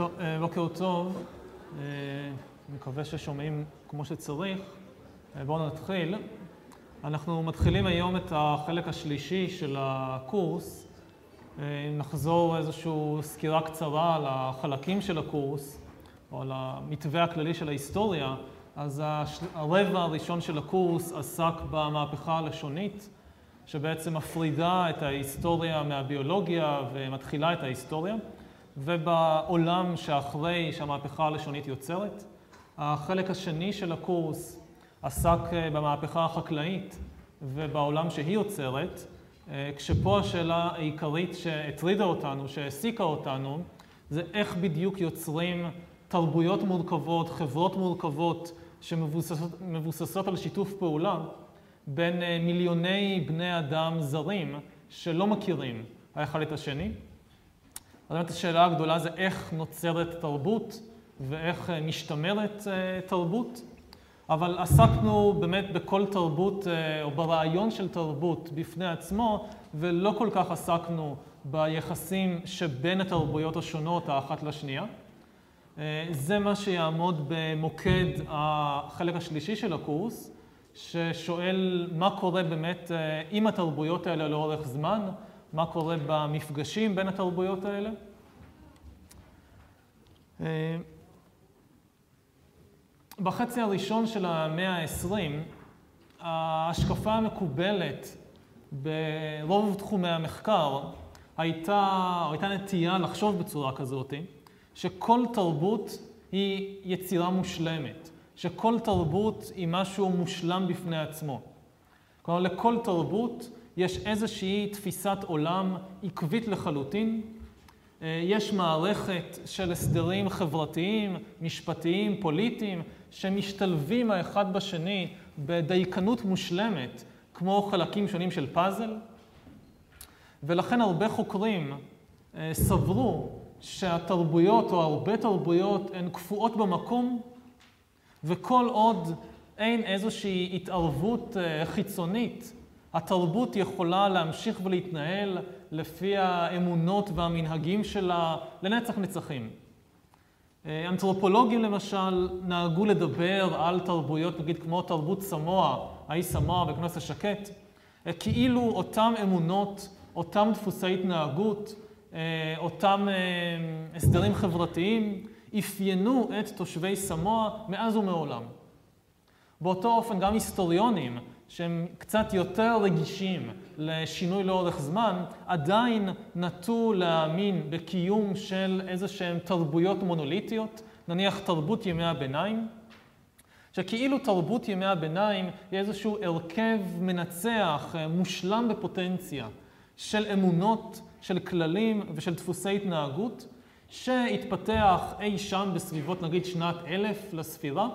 טוב, בוקר טוב, מקווה ששומעים כמו שצריך. בואו נתחיל. אנחנו מתחילים היום את החלק השלישי של הקורס. נחזור איזושהי סקירה קצרה על החלקים של הקורס, או על המתווה הכללי של ההיסטוריה. אז הרבע הראשון של הקורס עסק במהפכה הלשונית, שבעצם מפרידה את ההיסטוריה מהביולוגיה ומתחילה את ההיסטוריה. ובעולם שאחרי שהמהפכה הלשונית יוצרת. החלק השני של הקורס עסק במהפכה החקלאית ובעולם שהיא יוצרת, כשפה השאלה העיקרית שהטרידה אותנו, שהעסיקה אותנו, זה איך בדיוק יוצרים תרבויות מורכבות, חברות מורכבות, שמבוססות על שיתוף פעולה בין מיליוני בני אדם זרים שלא מכירים האחד את השני. אז באמת השאלה הגדולה זה איך נוצרת תרבות ואיך משתמרת תרבות. אבל עסקנו באמת בכל תרבות, או ברעיון של תרבות בפני עצמו, ולא כל כך עסקנו ביחסים שבין התרבויות השונות האחת לשנייה. זה מה שיעמוד במוקד החלק השלישי של הקורס, ששואל מה קורה באמת עם התרבויות האלה לאורך זמן, מה קורה במפגשים בין התרבויות האלה. בחצי הראשון של המאה ה-20, ההשקפה המקובלת ברוב תחומי המחקר הייתה, הייתה נטייה לחשוב בצורה כזאת, שכל תרבות היא יצירה מושלמת, שכל תרבות היא משהו מושלם בפני עצמו. כלומר, לכל תרבות יש איזושהי תפיסת עולם עקבית לחלוטין, יש מערכת של הסדרים חברתיים, משפטיים, פוליטיים, שמשתלבים האחד בשני בדייקנות מושלמת, כמו חלקים שונים של פאזל. ולכן הרבה חוקרים סברו שהתרבויות, או הרבה תרבויות, הן קפואות במקום, וכל עוד אין איזושהי התערבות חיצונית, התרבות יכולה להמשיך ולהתנהל לפי האמונות והמנהגים שלה לנצח נצחים. אנתרופולוגים למשל נהגו לדבר על תרבויות, נגיד כמו תרבות סמואה, האי סמואה וכנוס השקט, כאילו אותם אמונות, אותם דפוסי התנהגות, אותם הסדרים חברתיים, אפיינו את תושבי סמואה מאז ומעולם. באותו אופן גם היסטוריונים שהם קצת יותר רגישים לשינוי לאורך זמן, עדיין נטו להאמין בקיום של איזה שהן תרבויות מונוליטיות, נניח תרבות ימי הביניים, שכאילו תרבות ימי הביניים היא איזשהו הרכב מנצח, מושלם בפוטנציה, של אמונות, של כללים ושל דפוסי התנהגות, שהתפתח אי שם בסביבות נגיד שנת אלף לספירה,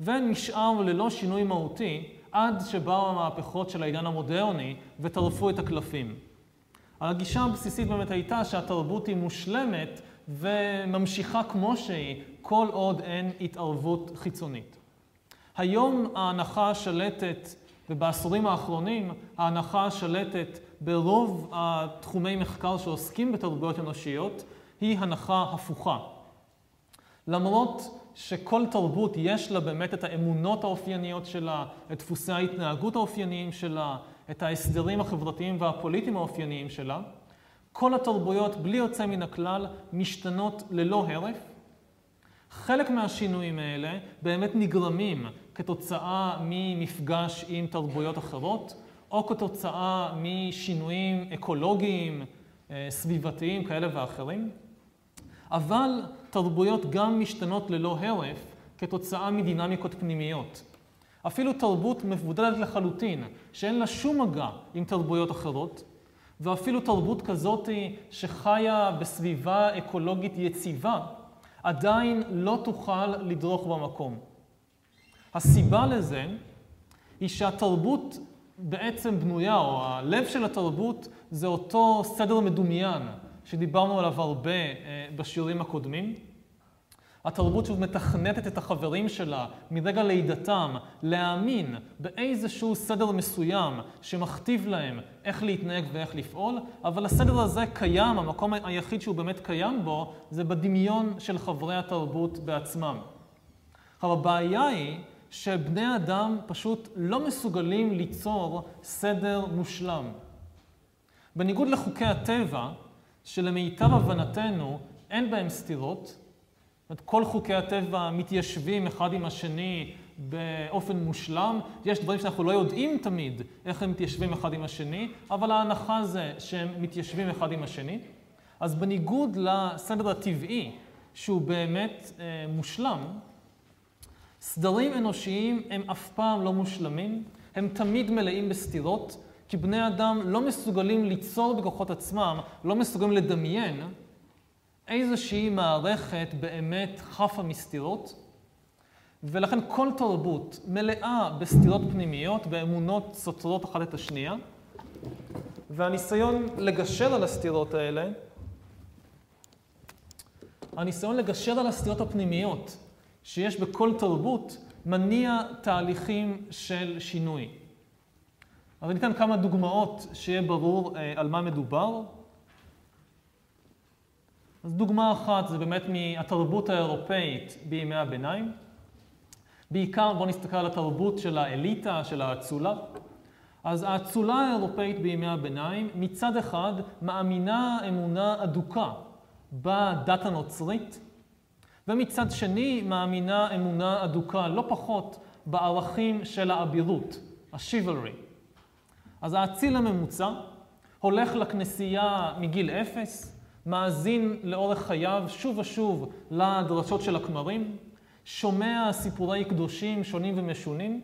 ונשאר ללא שינוי מהותי עד שבאו המהפכות של העידן המודרני וטרפו את הקלפים. הגישה הבסיסית באמת הייתה שהתרבות היא מושלמת וממשיכה כמו שהיא כל עוד אין התערבות חיצונית. היום ההנחה השלטת, ובעשורים האחרונים ההנחה השלטת ברוב התחומי מחקר שעוסקים בתרבויות אנושיות היא הנחה הפוכה. למרות שכל תרבות יש לה באמת את האמונות האופייניות שלה, את דפוסי ההתנהגות האופייניים שלה, את ההסדרים החברתיים והפוליטיים האופייניים שלה. כל התרבויות, בלי יוצא מן הכלל, משתנות ללא הרף. חלק מהשינויים האלה באמת נגרמים כתוצאה ממפגש עם תרבויות אחרות, או כתוצאה משינויים אקולוגיים, סביבתיים כאלה ואחרים. אבל תרבויות גם משתנות ללא הרף כתוצאה מדינמיקות פנימיות. אפילו תרבות מבודדת לחלוטין, שאין לה שום מגע עם תרבויות אחרות, ואפילו תרבות כזאת שחיה בסביבה אקולוגית יציבה, עדיין לא תוכל לדרוך במקום. הסיבה לזה היא שהתרבות בעצם בנויה, או הלב של התרבות זה אותו סדר מדומיין שדיברנו עליו הרבה בשיעורים הקודמים. התרבות שוב מתכנתת את החברים שלה מרגע לידתם להאמין באיזשהו סדר מסוים שמכתיב להם איך להתנהג ואיך לפעול, אבל הסדר הזה קיים, המקום היחיד שהוא באמת קיים בו זה בדמיון של חברי התרבות בעצמם. עכשיו הבעיה היא שבני אדם פשוט לא מסוגלים ליצור סדר מושלם. בניגוד לחוקי הטבע, שלמיטב הבנתנו אין בהם סתירות, אומרת, כל חוקי הטבע מתיישבים אחד עם השני באופן מושלם. יש דברים שאנחנו לא יודעים תמיד איך הם מתיישבים אחד עם השני, אבל ההנחה זה שהם מתיישבים אחד עם השני. אז בניגוד לסדר הטבעי, שהוא באמת אה, מושלם, סדרים אנושיים הם אף פעם לא מושלמים, הם תמיד מלאים בסתירות, כי בני אדם לא מסוגלים ליצור בכוחות עצמם, לא מסוגלים לדמיין איזושהי מערכת באמת חפה מסתירות, ולכן כל תרבות מלאה בסתירות פנימיות, באמונות סותרות אחת את השנייה, והניסיון לגשר על הסתירות האלה, הניסיון לגשר על הסתירות הפנימיות שיש בכל תרבות, מניע תהליכים של שינוי. אז אני אתן כמה דוגמאות שיהיה ברור אה, על מה מדובר. אז דוגמה אחת זה באמת מהתרבות האירופאית בימי הביניים. בעיקר בואו נסתכל על התרבות של האליטה, של האצולה. אז האצולה האירופאית בימי הביניים מצד אחד מאמינה אמונה אדוקה בדת הנוצרית, ומצד שני מאמינה אמונה אדוקה לא פחות בערכים של האבירות, השיבלרי. אז האציל הממוצע הולך לכנסייה מגיל אפס, מאזין לאורך חייו שוב ושוב לדרשות של הכמרים, שומע סיפורי קדושים שונים ומשונים,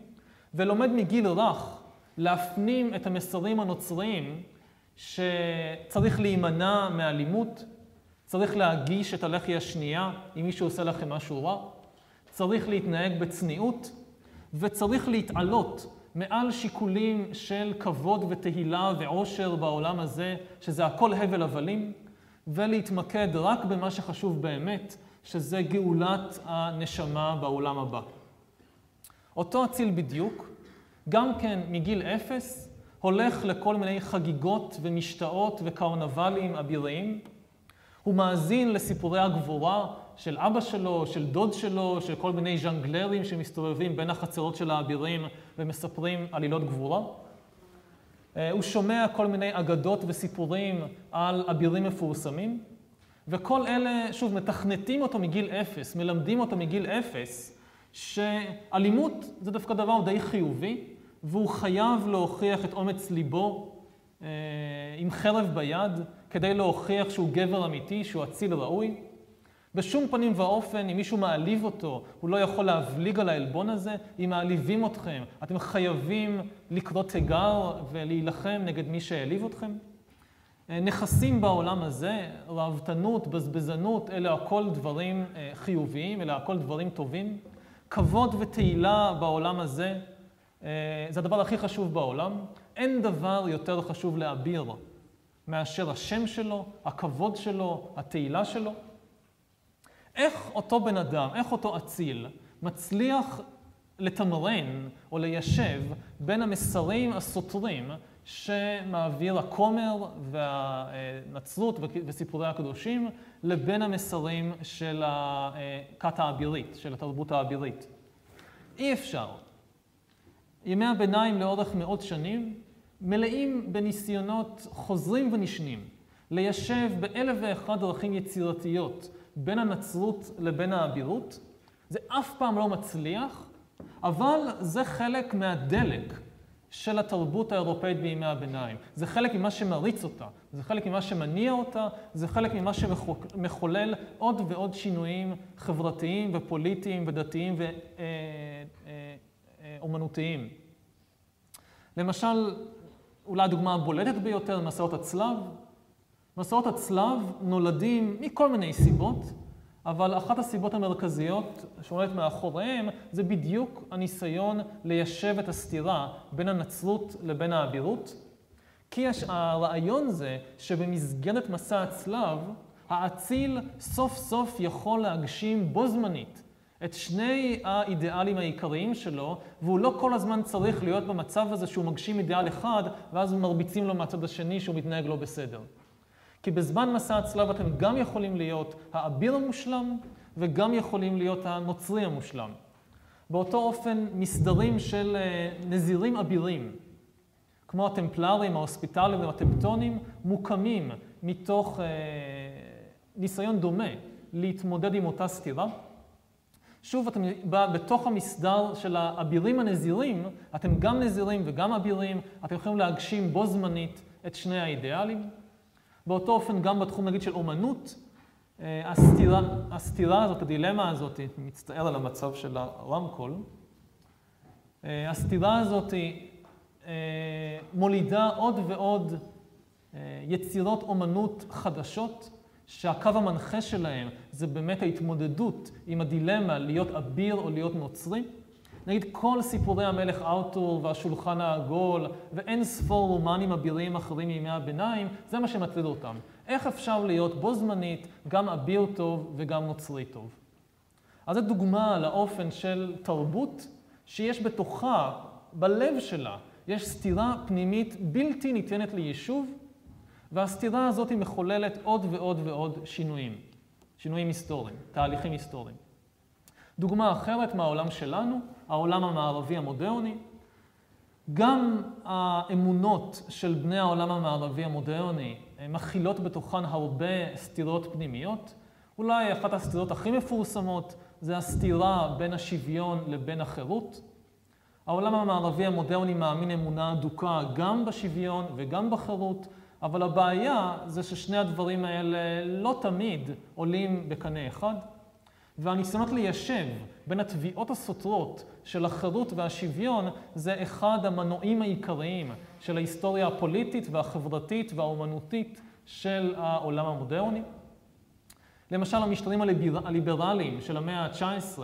ולומד מגיל רך להפנים את המסרים הנוצריים שצריך להימנע מאלימות, צריך להגיש את הלחי השנייה אם מישהו עושה לכם משהו רע, צריך להתנהג בצניעות, וצריך להתעלות מעל שיקולים של כבוד ותהילה ועושר בעולם הזה, שזה הכל הבל הבלים. ולהתמקד רק במה שחשוב באמת, שזה גאולת הנשמה בעולם הבא. אותו אציל בדיוק, גם כן מגיל אפס, הולך לכל מיני חגיגות ומשתאות וקרנבלים אביריים. הוא מאזין לסיפורי הגבורה של אבא שלו, של דוד שלו, של כל מיני ז'אנגלרים שמסתובבים בין החצרות של האבירים ומספרים עלילות גבורה. אה, הוא שומע כל מיני אגדות וסיפורים על אבירים מפורסמים, וכל אלה, שוב, מתכנתים אותו מגיל אפס, מלמדים אותו מגיל אפס, שאלימות זה דווקא דבר די חיובי, והוא חייב להוכיח את אומץ ליבו אה, עם חרב ביד, כדי להוכיח שהוא גבר אמיתי, שהוא אציל ראוי. בשום פנים ואופן, אם מישהו מעליב אותו, הוא לא יכול להבליג על העלבון הזה. אם מעליבים אתכם, אתם חייבים לקרוא תיגר ולהילחם נגד מי שהעליב אתכם. אה, נכסים בעולם הזה, ראוותנות, בזבזנות, אלה הכל דברים אה, חיוביים, אלה הכל דברים טובים. כבוד ותהילה בעולם הזה, אה, זה הדבר הכי חשוב בעולם. אין דבר יותר חשוב לאביר מאשר השם שלו, הכבוד שלו, התהילה שלו. איך אותו בן אדם, איך אותו אציל, מצליח לתמרן או ליישב בין המסרים הסותרים שמעביר הכומר והנצרות וסיפורי הקדושים לבין המסרים של הכת האבירית, של התרבות האבירית. אי אפשר. ימי הביניים לאורך מאות שנים מלאים בניסיונות חוזרים ונשנים ליישב באלף ואחת דרכים יצירתיות בין הנצרות לבין האבירות. זה אף פעם לא מצליח, אבל זה חלק מהדלק של התרבות האירופאית בימי הביניים. זה חלק ממה שמריץ אותה, זה חלק ממה שמניע אותה, זה חלק ממה שמחולל עוד ועוד שינויים חברתיים ופוליטיים ודתיים ואומנותיים. אה, אה, למשל, אולי הדוגמה הבולטת ביותר, מסעות הצלב. מסעות הצלב נולדים מכל מיני סיבות, אבל אחת הסיבות המרכזיות שעומדת מאחוריהם זה בדיוק הניסיון ליישב את הסתירה בין הנצרות לבין האבירות. כי יש, הרעיון זה שבמסגרת מסע הצלב, האציל סוף סוף יכול להגשים בו זמנית את שני האידיאלים העיקריים שלו, והוא לא כל הזמן צריך להיות במצב הזה שהוא מגשים אידיאל אחד, ואז מרביצים לו מהצד השני שהוא מתנהג לא בסדר. כי בזמן מסע הצלב אתם גם יכולים להיות האביר המושלם, וגם יכולים להיות הנוצרי המושלם. באותו אופן, מסדרים של אה, נזירים אבירים, כמו הטמפלרים, ההוספיטליים והטמפטונים, מוקמים מתוך אה, ניסיון דומה להתמודד עם אותה סתירה. שוב, אתם בתוך המסדר של האבירים הנזירים, אתם גם נזירים וגם אבירים, אתם יכולים להגשים בו זמנית את שני האידיאלים. באותו אופן, גם בתחום, נגיד, של אומנות, אה, הסתירה, הסתירה הזאת, הדילמה הזאת, מצטער על המצב של הרמקול, אה, הסתירה הזאת אה, מולידה עוד ועוד יצירות אומנות חדשות, שהקו המנחה שלהם זה באמת ההתמודדות עם הדילמה להיות אביר או להיות נוצרי. נגיד כל סיפורי המלך ארתור והשולחן העגול ואין ספור רומנים אבירים אחרים מימי הביניים, זה מה שמטריד אותם. איך אפשר להיות בו זמנית גם אביר טוב וגם נוצרי טוב? אז זו דוגמה לאופן של תרבות שיש בתוכה, בלב שלה, יש סתירה פנימית בלתי ניתנת ליישוב, והסתירה הזאת היא מחוללת עוד ועוד ועוד שינויים, שינויים היסטוריים, תהליכים היסטוריים. דוגמה אחרת מהעולם שלנו, העולם המערבי המודרני, גם האמונות של בני העולם המערבי המודרני מכילות בתוכן הרבה סתירות פנימיות. אולי אחת הסתירות הכי מפורסמות זה הסתירה בין השוויון לבין החירות. העולם המערבי המודרני מאמין אמונה אדוקה גם בשוויון וגם בחירות, אבל הבעיה זה ששני הדברים האלה לא תמיד עולים בקנה אחד. והניסיונות ליישב בין התביעות הסותרות של החירות והשוויון זה אחד המנועים העיקריים של ההיסטוריה הפוליטית והחברתית והאומנותית של העולם המודרני. למשל, המשטרים הליברליים של המאה ה-19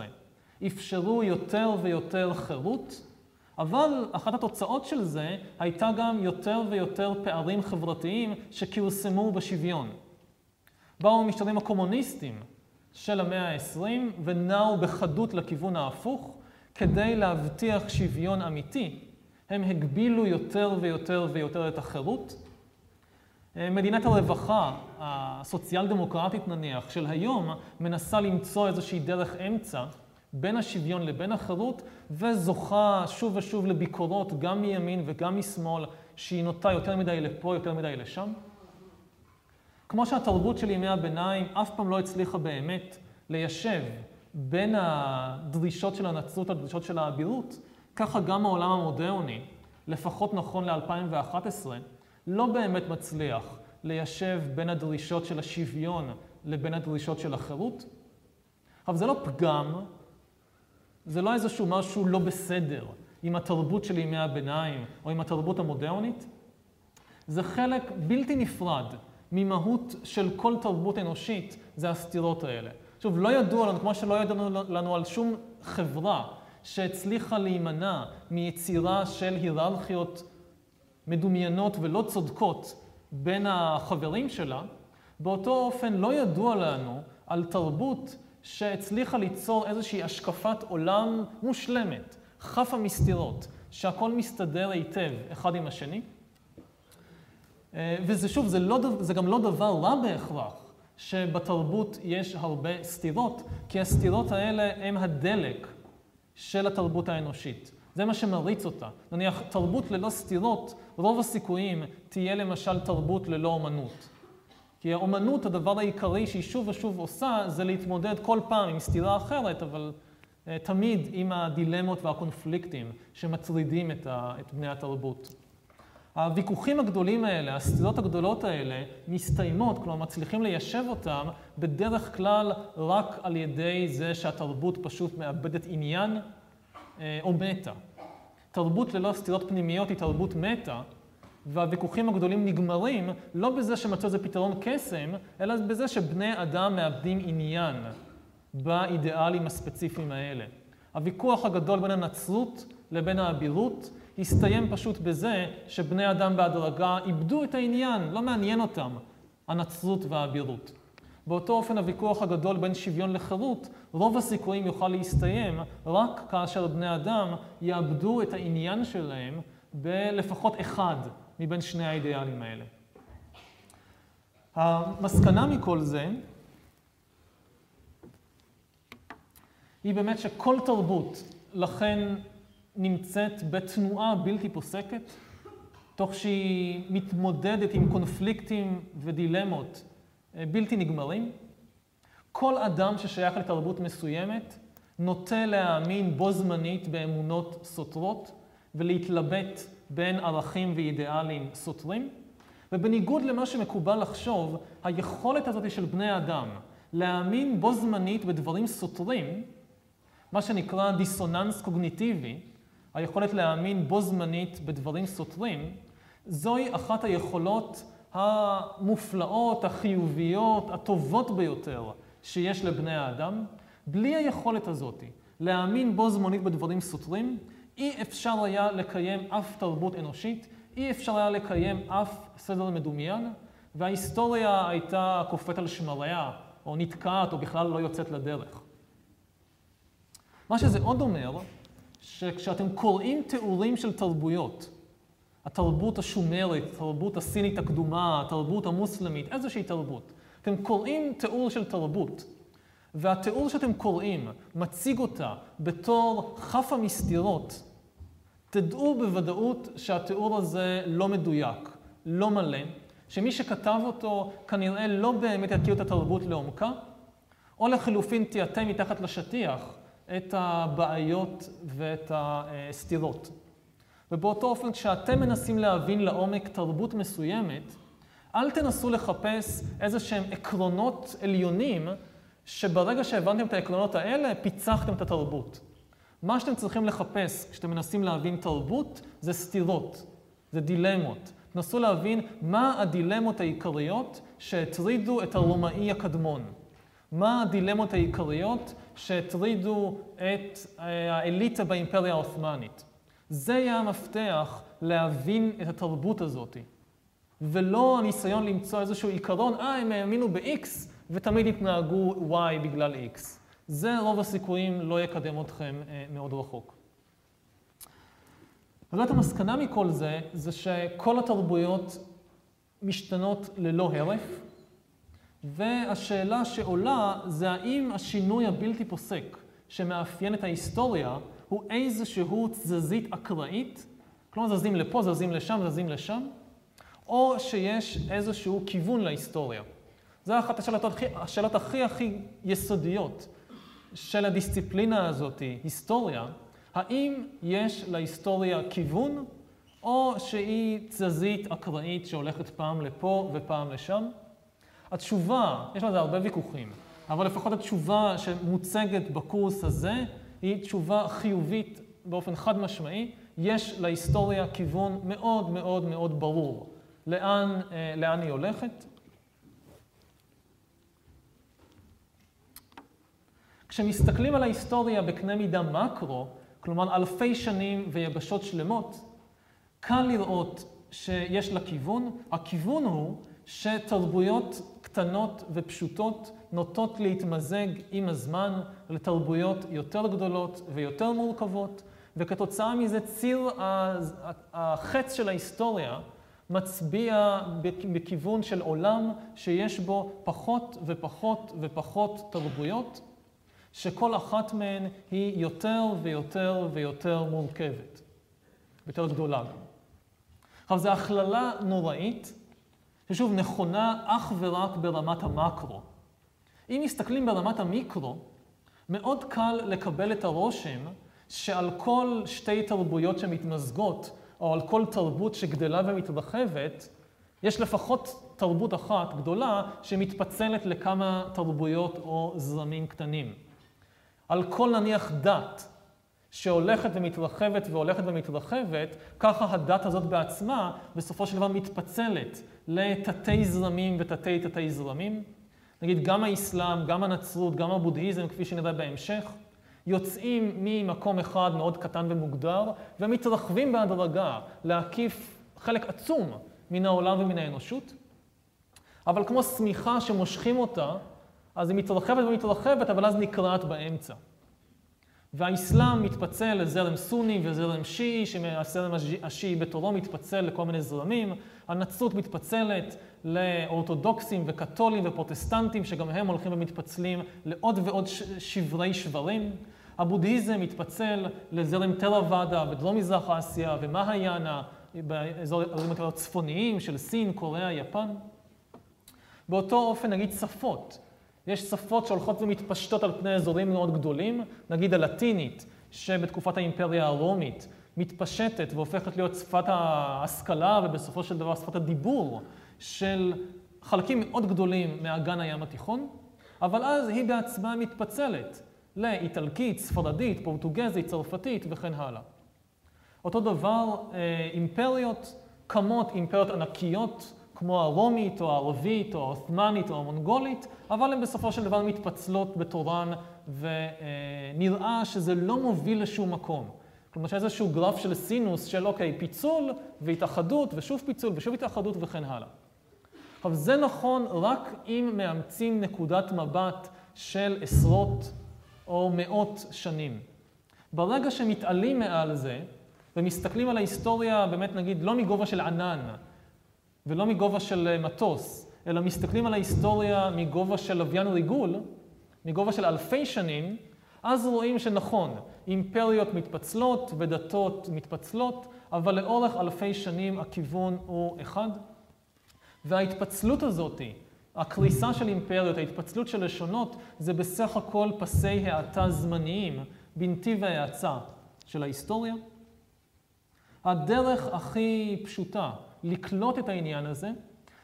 אפשרו יותר ויותר חירות, אבל אחת התוצאות של זה הייתה גם יותר ויותר פערים חברתיים שכרסמו בשוויון. באו המשטרים הקומוניסטים של המאה ה-20 ונעו בחדות לכיוון ההפוך כדי להבטיח שוויון אמיתי. הם הגבילו יותר ויותר ויותר את החירות. מדינת הרווחה הסוציאל דמוקרטית נניח של היום מנסה למצוא איזושהי דרך אמצע בין השוויון לבין החירות וזוכה שוב ושוב לביקורות גם מימין וגם משמאל שהיא נוטה יותר מדי לפה, יותר מדי לשם. כמו שהתרבות של ימי הביניים אף פעם לא הצליחה באמת ליישב בין הדרישות של הנצרות לדרישות של האבירות, ככה גם העולם המודרני, לפחות נכון ל-2011, לא באמת מצליח ליישב בין הדרישות של השוויון לבין הדרישות של החירות. אבל זה לא פגם, זה לא איזשהו משהו לא בסדר עם התרבות של ימי הביניים או עם התרבות המודרנית. זה חלק בלתי נפרד ממהות של כל תרבות אנושית, זה הסתירות האלה. שוב, לא ידוע לנו, כמו שלא ידענו לנו על שום חברה שהצליחה להימנע מיצירה של היררכיות מדומיינות ולא צודקות בין החברים שלה, באותו אופן לא ידוע לנו על תרבות שהצליחה ליצור איזושהי השקפת עולם מושלמת, חפה מסתירות, שהכל מסתדר היטב אחד עם השני. אה, וזה שוב, זה, לא, זה גם לא דבר רע בהכרח שבתרבות יש הרבה סתירות, כי הסתירות האלה הם הדלק של התרבות האנושית. זה מה שמריץ אותה. נניח, תרבות ללא סתירות, רוב הסיכויים תהיה למשל תרבות ללא אומנות. כי האומנות, הדבר העיקרי שהיא שוב ושוב עושה, זה להתמודד כל פעם עם סתירה אחרת, אבל uh, תמיד עם הדילמות והקונפליקטים שמצרידים את, את בני התרבות. הוויכוחים הגדולים האלה, הסתירות הגדולות האלה, מסתיימות, כלומר מצליחים ליישב אותם בדרך כלל רק על ידי זה שהתרבות פשוט מאבדת עניין אה, או מתה. תרבות ללא סתירות פנימיות היא תרבות מתה, והוויכוחים הגדולים נגמרים לא בזה שמצאו איזה פתרון קסם, אלא בזה שבני אדם מאבדים עניין באידיאלים הספציפיים האלה. הוויכוח הגדול בין הנצרות לבין האבירות הסתיים פשוט בזה שבני אדם בהדרגה איבדו את העניין, לא מעניין אותם הנצרות והאבירות. באותו אופן הוויכוח הגדול בין שוויון לחירות, רוב הסיכויים יוכל להסתיים רק כאשר בני אדם יאבדו את העניין שלהם בלפחות אחד מבין שני האידיאלים האלה. המסקנה מכל זה היא באמת שכל תרבות לכן נמצאת בתנועה בלתי פוסקת, תוך שהיא מתמודדת עם קונפליקטים ודילמות אה, בלתי נגמרים. כל אדם ששייך לתרבות מסוימת נוטה להאמין בו זמנית באמונות סותרות ולהתלבט בין ערכים ואידיאלים סותרים. ובניגוד למה שמקובל לחשוב, היכולת הזאת של בני אדם להאמין בו זמנית בדברים סותרים, מה שנקרא דיסוננס קוגניטיבי, היכולת להאמין בו זמנית בדברים סותרים, זוהי אחת היכולות המופלאות, החיוביות, הטובות ביותר שיש לבני האדם. בלי היכולת הזאת להאמין בו זמנית בדברים סותרים, אי אפשר היה לקיים אף תרבות אנושית, אי אפשר היה לקיים אף סדר מדומיין, וההיסטוריה הייתה קופאת על שמריה, או נתקעת, או בכלל לא יוצאת לדרך. מה שזה עוד אומר, שכשאתם קוראים תיאורים של תרבויות, התרבות השומרית, התרבות הסינית הקדומה, התרבות המוסלמית, איזושהי תרבות, אתם קוראים תיאור של תרבות, והתיאור שאתם קוראים מציג אותה בתור חפה מסתירות, תדעו בוודאות שהתיאור הזה לא מדויק, לא מלא, שמי שכתב אותו כנראה לא באמת יכיר את התרבות לעומקה, או לחלופין תיאטם מתחת לשטיח את הבעיות ואת הסתירות. ובאותו אופן, כשאתם מנסים להבין לעומק תרבות מסוימת, אל תנסו לחפש איזה שהם עקרונות עליונים, שברגע שהבנתם את העקרונות האלה, פיצחתם את התרבות. מה שאתם צריכים לחפש כשאתם מנסים להבין תרבות, זה סתירות, זה דילמות. תנסו להבין מה הדילמות העיקריות שהטרידו את הרומאי הקדמון. מה הדילמות העיקריות שהטרידו את אה, האליטה באימפריה העות'מאנית. זה יהיה המפתח להבין את התרבות הזאת, ולא הניסיון למצוא איזשהו עיקרון, אה, הם האמינו ב-X ותמיד התנהגו Y בגלל X. זה רוב הסיכויים לא יקדם אתכם אה, מאוד רחוק. באמת המסקנה מכל זה, זה שכל התרבויות משתנות ללא הרף, והשאלה שעולה זה האם השינוי הבלתי פוסק שמאפיין את ההיסטוריה הוא איזשהו תזזית אקראית, כלומר זזים לפה, זזים לשם, זזים לשם, או שיש איזשהו כיוון להיסטוריה. זו אחת השאלות הכי, השאלות הכי הכי יסודיות של הדיסציפלינה הזאת, היסטוריה, האם יש להיסטוריה כיוון, או שהיא תזזית אקראית שהולכת פעם לפה ופעם לשם? התשובה, יש לזה הרבה ויכוחים, אבל לפחות התשובה שמוצגת בקורס הזה היא תשובה חיובית באופן חד משמעי. יש להיסטוריה כיוון מאוד מאוד מאוד ברור לאן, אה, לאן היא הולכת. כשמסתכלים על ההיסטוריה בקנה מידה מקרו, כלומר אלפי שנים ויבשות שלמות, קל לראות שיש לה כיוון. הכיוון הוא שתרבויות קטנות ופשוטות נוטות להתמזג עם הזמן לתרבויות יותר גדולות ויותר מורכבות, וכתוצאה מזה ציר החץ של ההיסטוריה מצביע בכיוון של עולם שיש בו פחות ופחות ופחות תרבויות, שכל אחת מהן היא יותר ויותר ויותר מורכבת, יותר גדולה גם. עכשיו, זו הכללה נוראית, ששוב, נכונה אך ורק ברמת המקרו. אם מסתכלים ברמת המיקרו, מאוד קל לקבל את הרושם שעל כל שתי תרבויות שמתמזגות, או על כל תרבות שגדלה ומתרחבת, יש לפחות תרבות אחת גדולה שמתפצלת לכמה תרבויות או זרמים קטנים. על כל נניח דת שהולכת ומתרחבת והולכת ומתרחבת, ככה הדת הזאת בעצמה בסופו של דבר מתפצלת לתתי זרמים ותתי תתי זרמים. נגיד גם האסלאם, גם הנצרות, גם הבודהיזם, כפי שנראה בהמשך, יוצאים ממקום אחד מאוד קטן ומוגדר ומתרחבים בהדרגה להקיף חלק עצום מן העולם ומן האנושות. אבל כמו שמיכה שמושכים אותה, אז היא מתרחבת ומתרחבת, אבל אז נקרעת באמצע. והאסלאם מתפצל לזרם סוני וזרם שיעי, שהזרם השיעי בתורו מתפצל לכל מיני זרמים. הנצרות מתפצלת לאורתודוקסים וקתולים ופרוטסטנטים, שגם הם הולכים ומתפצלים לעוד ועוד שברי שברים. הבודהיזם מתפצל לזרם תרוואדה בדרום מזרח אסיה ומהיאנה באזורים יותר צפוניים של סין, קוריאה, יפן. באותו אופן נגיד שפות. יש שפות שהולכות ומתפשטות על פני אזורים מאוד גדולים, נגיד הלטינית, שבתקופת האימפריה הרומית מתפשטת והופכת להיות שפת ההשכלה ובסופו של דבר שפת הדיבור של חלקים מאוד גדולים מאגן הים התיכון, אבל אז היא בעצמה מתפצלת לאיטלקית, ספרדית, פורטוגזית, צרפתית וכן הלאה. אותו דבר, אה, אימפריות, קמות אימפריות ענקיות, כמו הרומית או הערבית או העות'מאנית או המונגולית, אבל הן בסופו של דבר מתפצלות בתורן, ונראה שזה לא מוביל לשום מקום. כלומר, שיש איזשהו גרף של סינוס של אוקיי, פיצול והתאחדות ושוב פיצול ושוב התאחדות וכן הלאה. עכשיו, זה נכון רק אם מאמצים נקודת מבט של עשרות או מאות שנים. ברגע שמתעלים מעל זה, ומסתכלים על ההיסטוריה, באמת נגיד, לא מגובה של ענן, ולא מגובה של אה, מטוס, אלא מסתכלים על ההיסטוריה מגובה של לוויין ריגול, מגובה של אלפי שנים, אז רואים שנכון, אימפריות מתפצלות ודתות מתפצלות, אבל לאורך אלפי שנים הכיוון הוא אחד. וההתפצלות הזאת, הקריסה של אימפריות, ההתפצלות של לשונות, זה בסך הכל פסי האטה זמניים בנתיב ההאצה של ההיסטוריה. הדרך הכי פשוטה לקלוט את העניין הזה,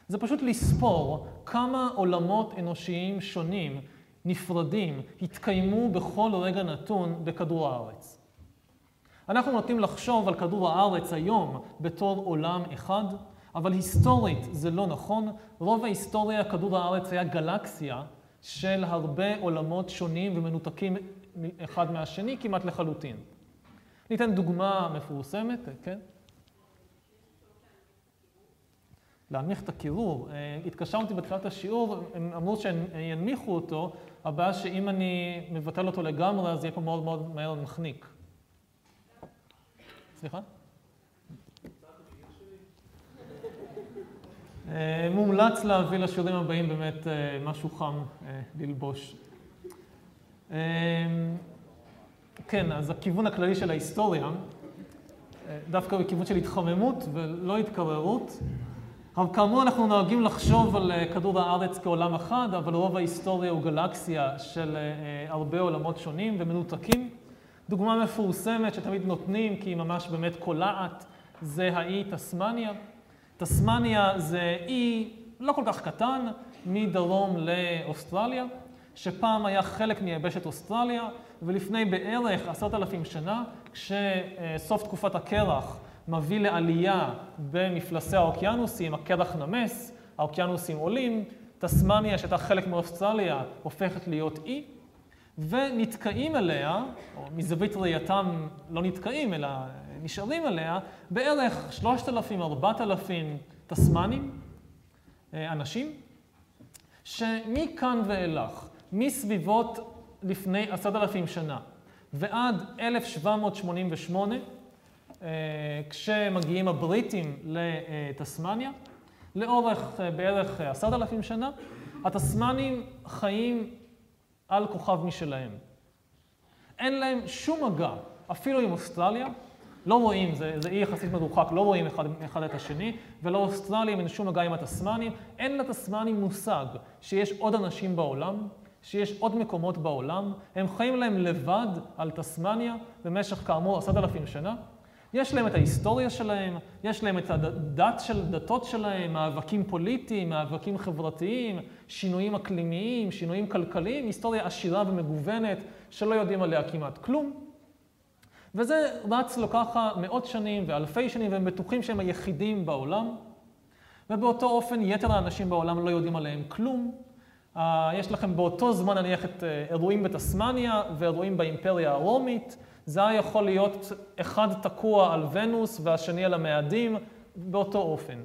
זה פשוט לספור כמה עולמות אנושיים שונים, נפרדים, התקיימו בכל רגע נתון בכדור הארץ. אנחנו נוטים לחשוב על כדור הארץ היום בתור עולם אחד, אבל היסטורית זה לא נכון. רוב ההיסטוריה, כדור הארץ היה גלקסיה של הרבה עולמות שונים ומנותקים אחד מהשני כמעט לחלוטין. ניתן דוגמה מפורסמת, כן? להנמיך את הקירור. אה, התקשרתי בתחילת השיעור, הם אמרו שהם ינמיכו אותו, הבעיה שאם אני מבטל אותו לגמרי, אז יהיה פה מאוד מאוד מהר מחניק. סליחה? אה, מומלץ להביא לשיעורים הבאים באמת אה, משהו חם ללבוש. כן, אז הכיוון הכללי של ההיסטוריה, דווקא בכיוון של התחממות ולא התקררות. אבל כאמור אנחנו נוהגים לחשוב על אה, כדור הארץ כעולם אחד, אבל רוב ההיסטוריה הוא גלקסיה של אה, אה, הרבה עולמות שונים ומנותקים. דוגמה מפורסמת שתמיד נותנים, כי היא ממש באמת קולעת, זה האי תסמניה. תסמניה זה אי לא כל כך קטן, מדרום לאוסטרליה, שפעם היה חלק מיבשת אוסטרליה, ולפני בערך עשרת אלפים שנה, כשסוף תקופת הקרח מביא לעלייה במפלסי האוקיינוסים, הקרח נמס, האוקיינוסים עולים, תסמניה, שהייתה חלק מאוסטרליה, הופכת להיות אי, ונתקעים אליה, או מזווית ראייתם לא נתקעים, אלא נשארים עליה, בערך 3,000-4,000 תסמנים, אה, אנשים, שמכאן ואילך, מסביבות לפני עשרת אלפים שנה ועד 1788, אה, כשמגיעים הבריטים לתסמניה, לאורך אה, בערך עשרת אלפים שנה, התסמנים חיים על כוכב משלהם. אין להם שום מגע, אפילו עם אוסטרליה, לא רואים, זה, זה אי יחסית מרוחק, לא רואים אחד, אחד את השני, ולאוסטרליה אין שום מגע עם התסמנים. אין לתסמנים מושג שיש עוד אנשים בעולם, שיש עוד מקומות בעולם, הם חיים להם לבד על תסמניה במשך כאמור עשרת אלפים שנה. יש להם את ההיסטוריה שלהם, יש להם את הדת של דתות שלהם, מאבקים פוליטיים, מאבקים חברתיים, שינויים אקלימיים, שינויים כלכליים, היסטוריה עשירה ומגוונת שלא יודעים עליה כמעט כלום. וזה רץ לו ככה מאות שנים ואלפי שנים, והם בטוחים שהם היחידים בעולם. ובאותו אופן יתר האנשים בעולם לא יודעים עליהם כלום. Uh, יש לכם באותו זמן נניח את uh, אירועים בתסמניה ואירועים באימפריה הרומית. זה היה יכול להיות אחד תקוע על ונוס והשני על המאדים באותו אופן.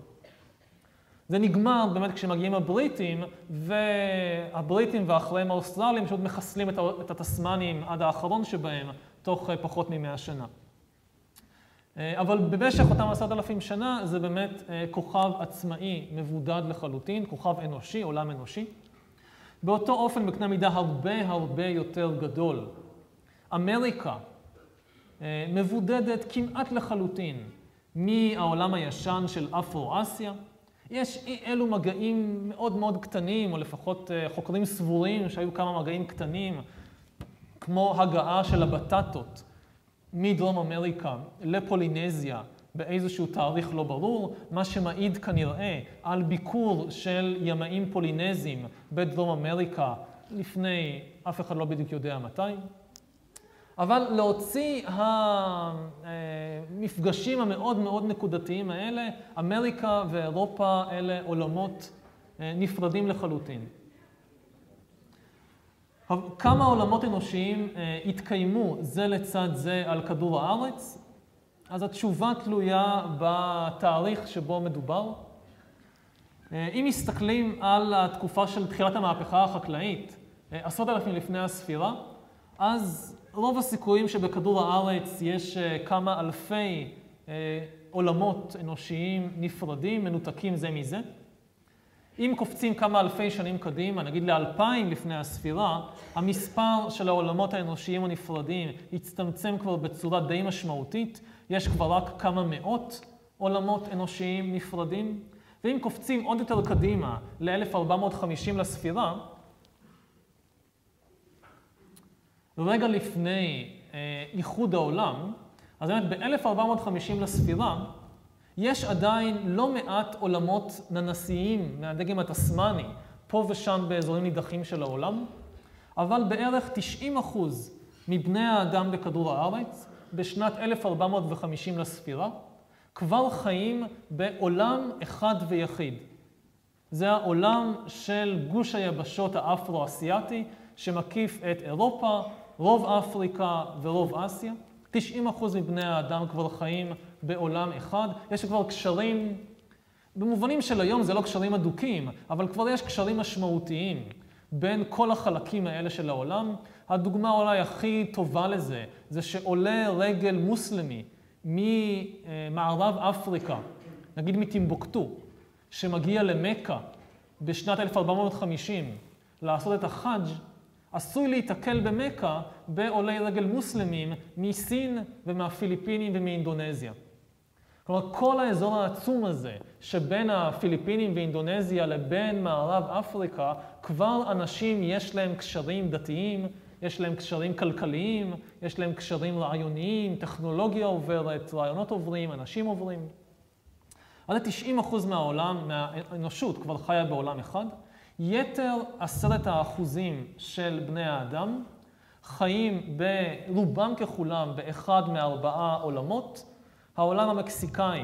זה נגמר באמת כשמגיעים הבריטים, והבריטים ואחריהם האוסטרלים פשוט מחסלים את התסמנים עד האחרון שבהם, תוך אה, פחות ממאה שנה. אה, אבל במשך אותם עשרת אלפים שנה זה באמת אה, כוכב עצמאי, מבודד לחלוטין, כוכב אנושי, עולם אנושי. באותו אופן, בקנה מידה הרבה הרבה יותר גדול. אמריקה מבודדת כמעט לחלוטין מהעולם הישן של אפרו-אסיה. יש אי אלו מגעים מאוד מאוד קטנים, או לפחות אה, חוקרים סבורים שהיו כמה מגעים קטנים, כמו הגעה של הבטטות מדרום אמריקה לפולינזיה באיזשהו תאריך לא ברור, מה שמעיד כנראה על ביקור של ימאים פולינזים בדרום אמריקה לפני, אף אחד לא בדיוק יודע מתי. אבל להוציא המפגשים המאוד מאוד נקודתיים האלה, אמריקה ואירופה אלה עולמות אה, נפרדים לחלוטין. כמה עולמות אנושיים אה, התקיימו זה לצד זה על כדור הארץ? אז התשובה תלויה בתאריך שבו מדובר. אה, אם מסתכלים על התקופה של תחילת המהפכה החקלאית, עשרות אלפים לפני הספירה, אז רוב הסיכויים שבכדור הארץ יש אה, כמה אלפי אה, עולמות אנושיים נפרדים, מנותקים זה מזה. אם קופצים כמה אלפי שנים קדימה, נגיד לאלפיים לפני הספירה, המספר של העולמות האנושיים הנפרדים הצטמצם כבר בצורה די משמעותית. יש כבר רק כמה מאות עולמות אנושיים נפרדים. ואם קופצים עוד יותר קדימה, ל-1450 לספירה, רגע לפני אה, איחוד העולם, אז באמת ב-1450 לספירה, יש עדיין לא מעט עולמות ננסיים מהדגם התסמני, פה ושם באזורים נידחים של העולם, אבל בערך 90 אחוז מבני האדם בכדור הארץ, בשנת 1450 לספירה, כבר חיים בעולם אחד ויחיד. זה העולם של גוש היבשות האפרו-אסיאתי, שמקיף את אירופה, רוב אפריקה ורוב אסיה. 90% מבני האדם כבר חיים בעולם אחד. יש כבר קשרים, במובנים של היום זה לא קשרים אדוקים, אבל כבר יש קשרים משמעותיים בין כל החלקים האלה של העולם. הדוגמה אולי הכי טובה לזה, זה שעולה רגל מוסלמי ממערב אפריקה, נגיד מטימבוקטו, שמגיע למכה בשנת 1450 לעשות את החאג' עשוי להיתקל במכה בעולי רגל מוסלמים מסין ומהפיליפינים ומאינדונזיה. כלומר, כל האזור העצום הזה שבין הפיליפינים ואינדונזיה לבין מערב אפריקה, כבר אנשים יש להם קשרים דתיים, יש להם קשרים כלכליים, יש להם קשרים רעיוניים, טכנולוגיה עוברת, רעיונות עוברים, אנשים עוברים. עד 90% מהעולם, מהאנושות כבר חיה בעולם אחד. יתר עשרת האחוזים של בני האדם חיים ברובם ככולם באחד מארבעה עולמות. העולם המקסיקאי,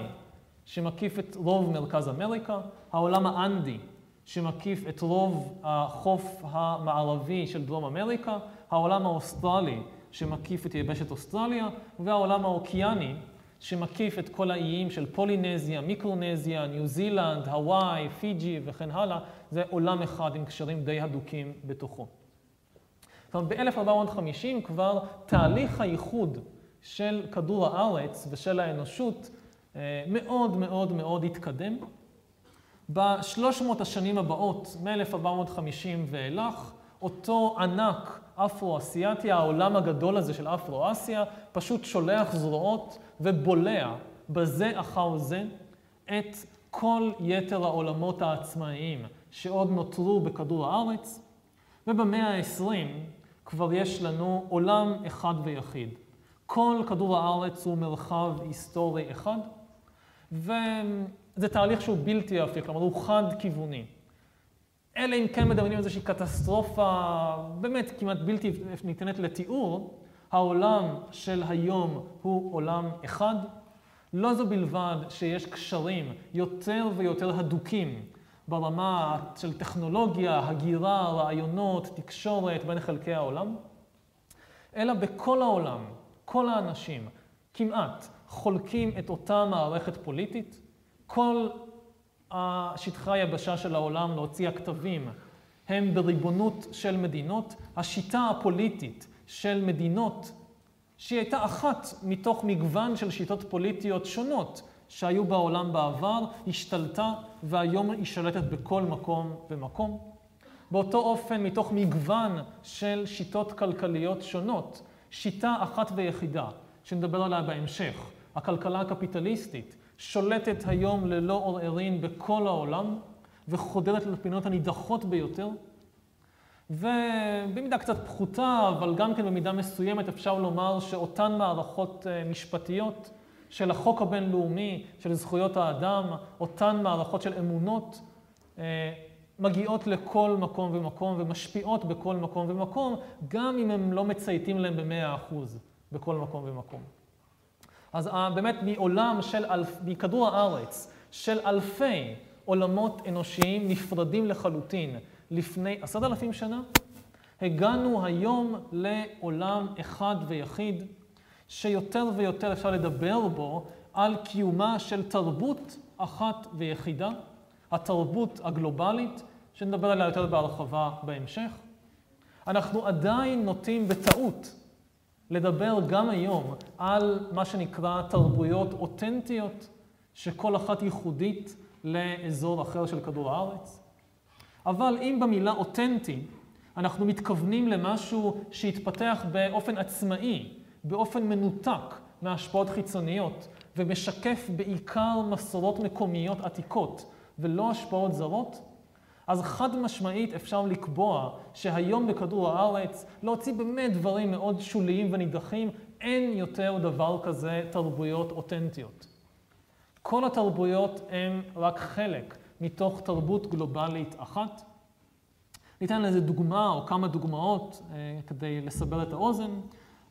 שמקיף את רוב מרכז אמריקה, העולם האנדי, שמקיף את רוב החוף המערבי של דרום אמריקה, העולם האוסטרלי, שמקיף את יבשת אוסטרליה, והעולם האוקיאני, שמקיף את כל האיים של פולינזיה, מיקרונזיה, ניו זילנד, הוואי, פיג'י וכן הלאה, זה עולם אחד עם קשרים די הדוקים בתוכו. זאת ב-1450 כבר תהליך האיחוד של כדור הארץ ושל האנושות אה, מאוד מאוד מאוד התקדם. בשלוש מאות השנים הבאות, מ-1450 ואילך, אותו ענק אפרו-אסיאתי, העולם הגדול הזה של אפרו-אסיה, פשוט שולח זרועות ובולע בזה אחר זה את כל יתר העולמות העצמאיים שעוד נותרו בכדור הארץ, ובמאה ה-20 כבר יש לנו עולם אחד ויחיד. כל כדור הארץ הוא מרחב היסטורי אחד, וזה תהליך שהוא בלתי הפיך, כלומר הוא חד-כיווני. אלא אם כן מדמיינים איזושהי קטסטרופה באמת כמעט בלתי ניתנת לתיאור, העולם של היום הוא עולם אחד. לא זו בלבד שיש קשרים יותר ויותר הדוקים ברמה של טכנולוגיה, הגירה, רעיונות, תקשורת בין חלקי העולם, אלא בכל העולם, כל האנשים, כמעט, חולקים את אותה מערכת פוליטית. כל שטחי היבשה של העולם להוציא הכתבים הם בריבונות של מדינות, השיטה הפוליטית של מדינות, שהיא הייתה אחת מתוך מגוון של שיטות פוליטיות שונות שהיו בעולם בעבר, השתלטה והיום היא שלטת בכל מקום ומקום. באותו אופן, מתוך מגוון של שיטות כלכליות שונות, שיטה אחת ויחידה, שנדבר עליה בהמשך, הכלכלה הקפיטליסטית, שולטת היום ללא עוררין בכל העולם וחודרת לפינות הנידחות ביותר. ובמידה קצת פחותה, אבל גם כן במידה מסוימת אפשר לומר שאותן מערכות אה, משפטיות של החוק הבינלאומי, של זכויות האדם, אותן מערכות של אמונות, אה, מגיעות לכל מקום ומקום ומשפיעות בכל מקום ומקום, גם אם הם לא מצייתים להם במאה אחוז בכל מקום ומקום. אז אה, באמת מעולם של, אלף, מכדור הארץ, של אלפי עולמות אנושיים נפרדים לחלוטין לפני עשרת אלפים שנה, הגענו היום לעולם אחד ויחיד, שיותר ויותר אפשר לדבר בו על קיומה של תרבות אחת ויחידה, התרבות הגלובלית, שנדבר עליה יותר בהרחבה בהמשך. אנחנו עדיין נוטים בטעות לדבר גם היום על מה שנקרא תרבויות אותנטיות, שכל אחת ייחודית לאזור אחר של כדור הארץ. אבל אם במילה אותנטי אנחנו מתכוונים למשהו שהתפתח באופן עצמאי, באופן מנותק מהשפעות חיצוניות, ומשקף בעיקר מסורות מקומיות עתיקות ולא השפעות זרות, אז חד משמעית אפשר לקבוע שהיום בכדור הארץ, להוציא באמת דברים מאוד שוליים ונידחים, אין יותר דבר כזה תרבויות אותנטיות. כל התרבויות הן רק חלק מתוך תרבות גלובלית אחת. ניתן לזה דוגמה או כמה דוגמאות אה, כדי לסבר את האוזן.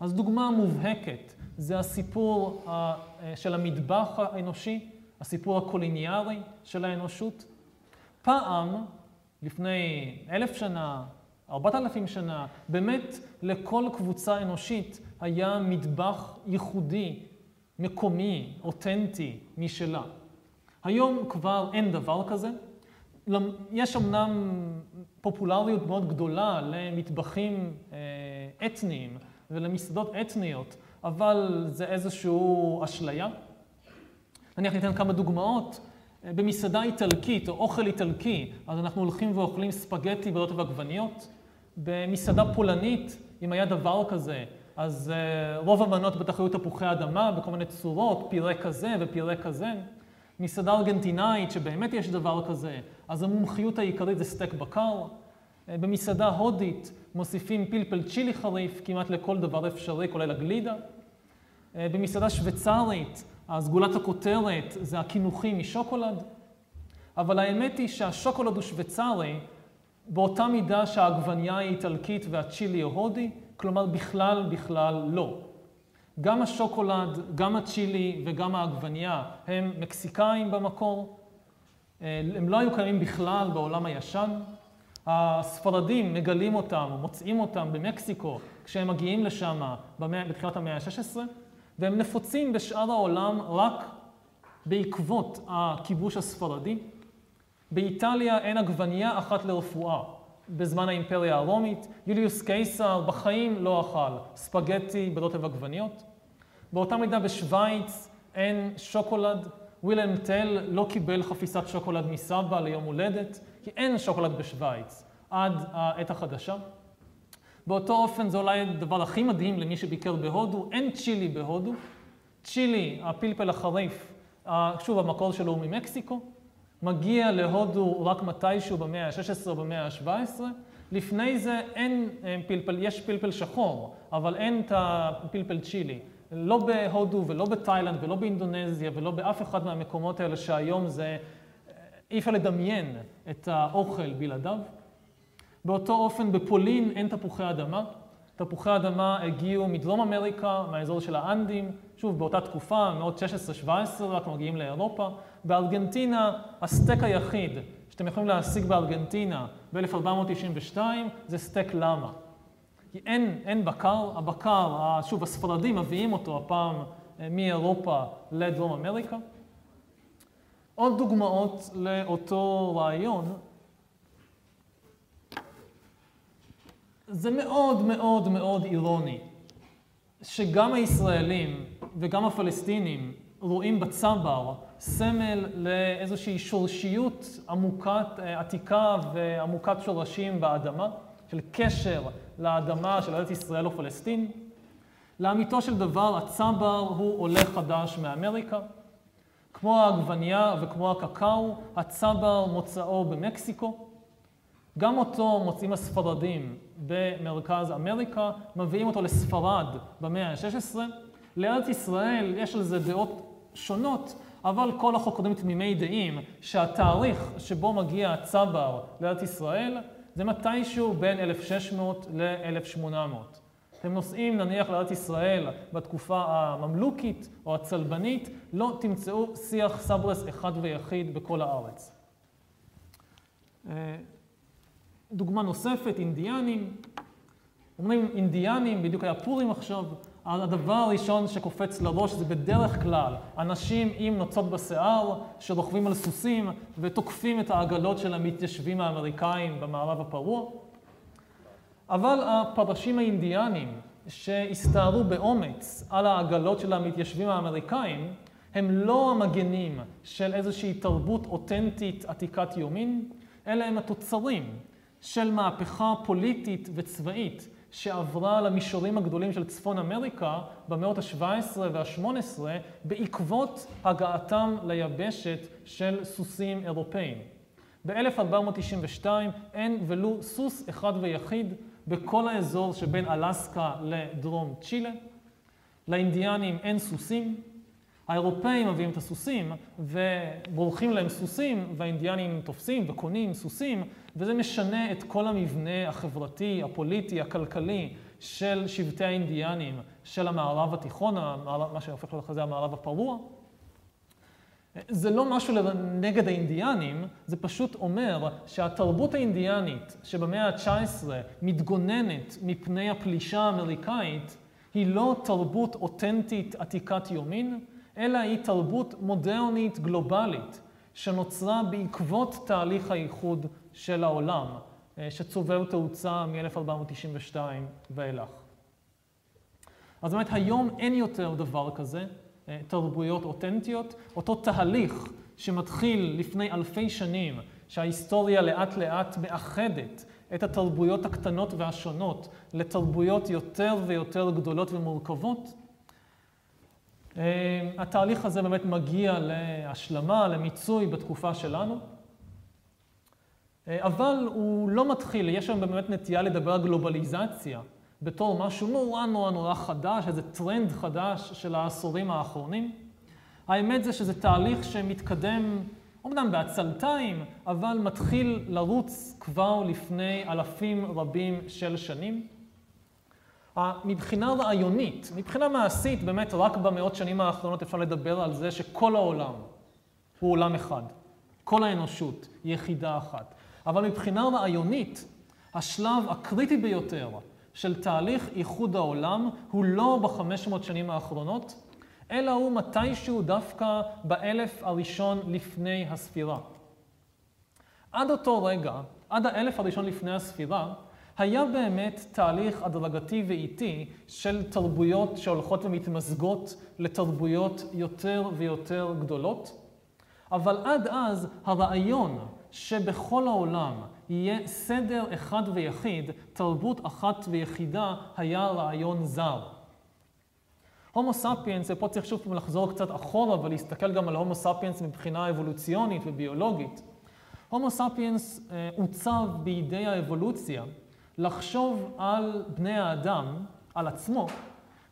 אז דוגמה מובהקת זה הסיפור אה, של המטבח האנושי, הסיפור הקוליניארי של האנושות. פעם לפני אלף שנה, ארבעת אלפים שנה, באמת לכל קבוצה אנושית היה מטבח ייחודי, מקומי, אותנטי, משלה. היום כבר אין דבר כזה. יש אמנם פופולריות מאוד גדולה למטבחים אה, אתניים ולמסעדות אתניות, אבל זה איזושהי אשליה. נניח ניתן כמה דוגמאות. במסעדה איטלקית או אוכל איטלקי, אז אנחנו הולכים ואוכלים ספגטי בלוטו ועגבניות. במסעדה פולנית, אם היה דבר כזה, אז uh, רוב המנות בטח היו תפוחי אדמה בכל מיני צורות, פירה כזה ופירה כזה. מסעדה ארגנטינאית, שבאמת יש דבר כזה, אז המומחיות העיקרית זה סטייק בקר. Uh, במסעדה הודית מוסיפים פלפל צ'ילי חריף כמעט לכל דבר אפשרי, כולל הגלידה. Uh, במסעדה שוויצרית אז גולת הכותרת זה הקינוחים משוקולד, אבל האמת היא שהשוקולד הוא שוויצרי באותה מידה שהעגבנייה היא איטלקית והצ'ילי הוא הודי, כלומר בכלל בכלל לא. גם השוקולד, גם הצ'ילי וגם העגבנייה הם מקסיקאים במקור. הם לא היו קיימים בכלל בעולם הישן. הספרדים מגלים אותם, מוצאים אותם במקסיקו כשהם מגיעים לשם בתחילת המאה ה-16. והם נפוצים בשאר העולם רק בעקבות הכיבוש הספרדי. באיטליה אין עגבנייה אחת לרפואה. בזמן האימפריה הרומית, יוליוס קיסר בחיים לא אכל ספגטי ברוטב עגבניות. באותה מידה בשוויץ אין שוקולד. ווילם טל לא קיבל חפיסת שוקולד מסבא ליום הולדת, כי אין שוקולד בשוויץ עד העת החדשה. באותו אופן זה אולי הדבר הכי מדהים למי שביקר בהודו, אין צ'ילי בהודו. צ'ילי, הפלפל החריף, שוב, המקור שלו הוא ממקסיקו, מגיע להודו רק מתישהו במאה ה-16 או במאה ה-17. לפני זה אין פלפל, יש פלפל שחור, אבל אין את הפלפל צ'ילי. לא בהודו ולא בתאילנד ולא באינדונזיה ולא באף אחד מהמקומות האלה שהיום זה, אי אפשר לדמיין את האוכל בלעדיו. באותו אופן בפולין אין תפוחי אדמה. תפוחי אדמה הגיעו מדרום אמריקה, מהאזור של האנדים, שוב, באותה תקופה, מאות 16-17, רק מגיעים לאירופה. בארגנטינה, הסטייק היחיד שאתם יכולים להשיג בארגנטינה ב-1492 זה סטייק למה. כי אין, אין בקר, הבקר, שוב, הספרדים מביאים אותו הפעם אה, מאירופה לדרום אמריקה. עוד דוגמאות לאותו רעיון. זה מאוד מאוד מאוד אירוני שגם הישראלים וגם הפלסטינים רואים בצבר סמל לאיזושהי שורשיות עמוקת, עתיקה ועמוקת שורשים באדמה, של קשר לאדמה של ארץ ישראל או פלסטין. לאמיתו של דבר, הצבר הוא עולה חדש מאמריקה. כמו העגבנייה וכמו הקקאו, הצבר מוצאו במקסיקו. גם אותו מוצאים הספרדים במרכז אמריקה, מביאים אותו לספרד במאה ה-16. לארץ ישראל יש על זה דעות שונות, אבל כל החוקרים תמימי דעים שהתאריך שבו מגיע הצבר לארץ ישראל זה מתישהו בין 1600 ל-1800. אתם נוסעים נניח לארץ ישראל בתקופה הממלוכית או הצלבנית, לא תמצאו שיח סברס אחד ויחיד בכל הארץ. דוגמה נוספת, אינדיאנים. אומרים אינדיאנים, בדיוק היה פורים עכשיו, הדבר הראשון שקופץ לראש זה בדרך כלל אנשים עם נוצות בשיער שרוכבים על סוסים ותוקפים את העגלות של המתיישבים האמריקאים במערב הפרוע. אבל הפרשים האינדיאנים שהסתערו באומץ על העגלות של המתיישבים האמריקאים, הם לא המגנים של איזושהי תרבות אותנטית עתיקת יומין, אלא הם התוצרים של מהפכה פוליטית וצבאית שעברה למישורים הגדולים של צפון אמריקה במאות ה-17 וה-18 בעקבות הגעתם ליבשת של סוסים אירופאים. ב-1492 אין ולו סוס אחד ויחיד בכל האזור שבין אלסקה לדרום צ'ילה. לאינדיאנים אין סוסים, האירופאים מביאים את הסוסים ובורחים להם סוסים, והאינדיאנים תופסים וקונים סוסים, וזה משנה את כל המבנה החברתי, הפוליטי, הכלכלי של שבטי האינדיאנים של המערב התיכון, מה שהופך להיות אחרי זה המערב הפרוע. זה לא משהו נגד האינדיאנים, זה פשוט אומר שהתרבות האינדיאנית שבמאה ה-19 מתגוננת מפני הפלישה האמריקאית, היא לא תרבות אותנטית עתיקת יומין, אלא היא תרבות מודרנית גלובלית, שנוצרה בעקבות תהליך האיחוד של העולם, אה, שצובר תאוצה מ-1492 ואילך. אז באמת היום אין יותר דבר כזה, אה, תרבויות אותנטיות. אותו תהליך שמתחיל לפני אלפי שנים, שההיסטוריה לאט לאט מאחדת את התרבויות הקטנות והשונות לתרבויות יותר ויותר גדולות ומורכבות, אה, התהליך הזה באמת מגיע להשלמה, למיצוי בתקופה שלנו. אה, אבל הוא לא מתחיל, יש שם באמת נטייה לדבר על גלובליזציה בתור משהו נורא נורא נורא חדש, איזה טרנד חדש של העשורים האחרונים. האמת זה שזה תהליך שמתקדם, אומנם בעצלתיים, אבל מתחיל לרוץ כבר לפני אלפים רבים של שנים. מבחינה רעיונית, מבחינה מעשית, באמת רק במאות שנים האחרונות אפשר לדבר על זה שכל העולם הוא עולם אחד. כל האנושות היא יחידה אחת. אבל מבחינה רעיונית, השלב הקריטי ביותר של תהליך איחוד העולם הוא לא בחמש מאות שנים האחרונות, אלא הוא מתישהו דווקא באלף הראשון לפני הספירה. עד אותו רגע, עד האלף הראשון לפני הספירה, היה באמת תהליך הדרגתי ואיטי של תרבויות שהולכות ומתמזגות לתרבויות יותר ויותר גדולות, אבל עד אז הרעיון שבכל העולם יהיה סדר אחד ויחיד, תרבות אחת ויחידה, היה רעיון זר. הומו ספיאנס, ופה צריך שוב פעם לחזור קצת אחורה ולהסתכל גם על הומו ספיאנס מבחינה אבולוציונית וביולוגית. הומו ספיאנס אה, עוצב בידי האבולוציה לחשוב על בני האדם, על עצמו,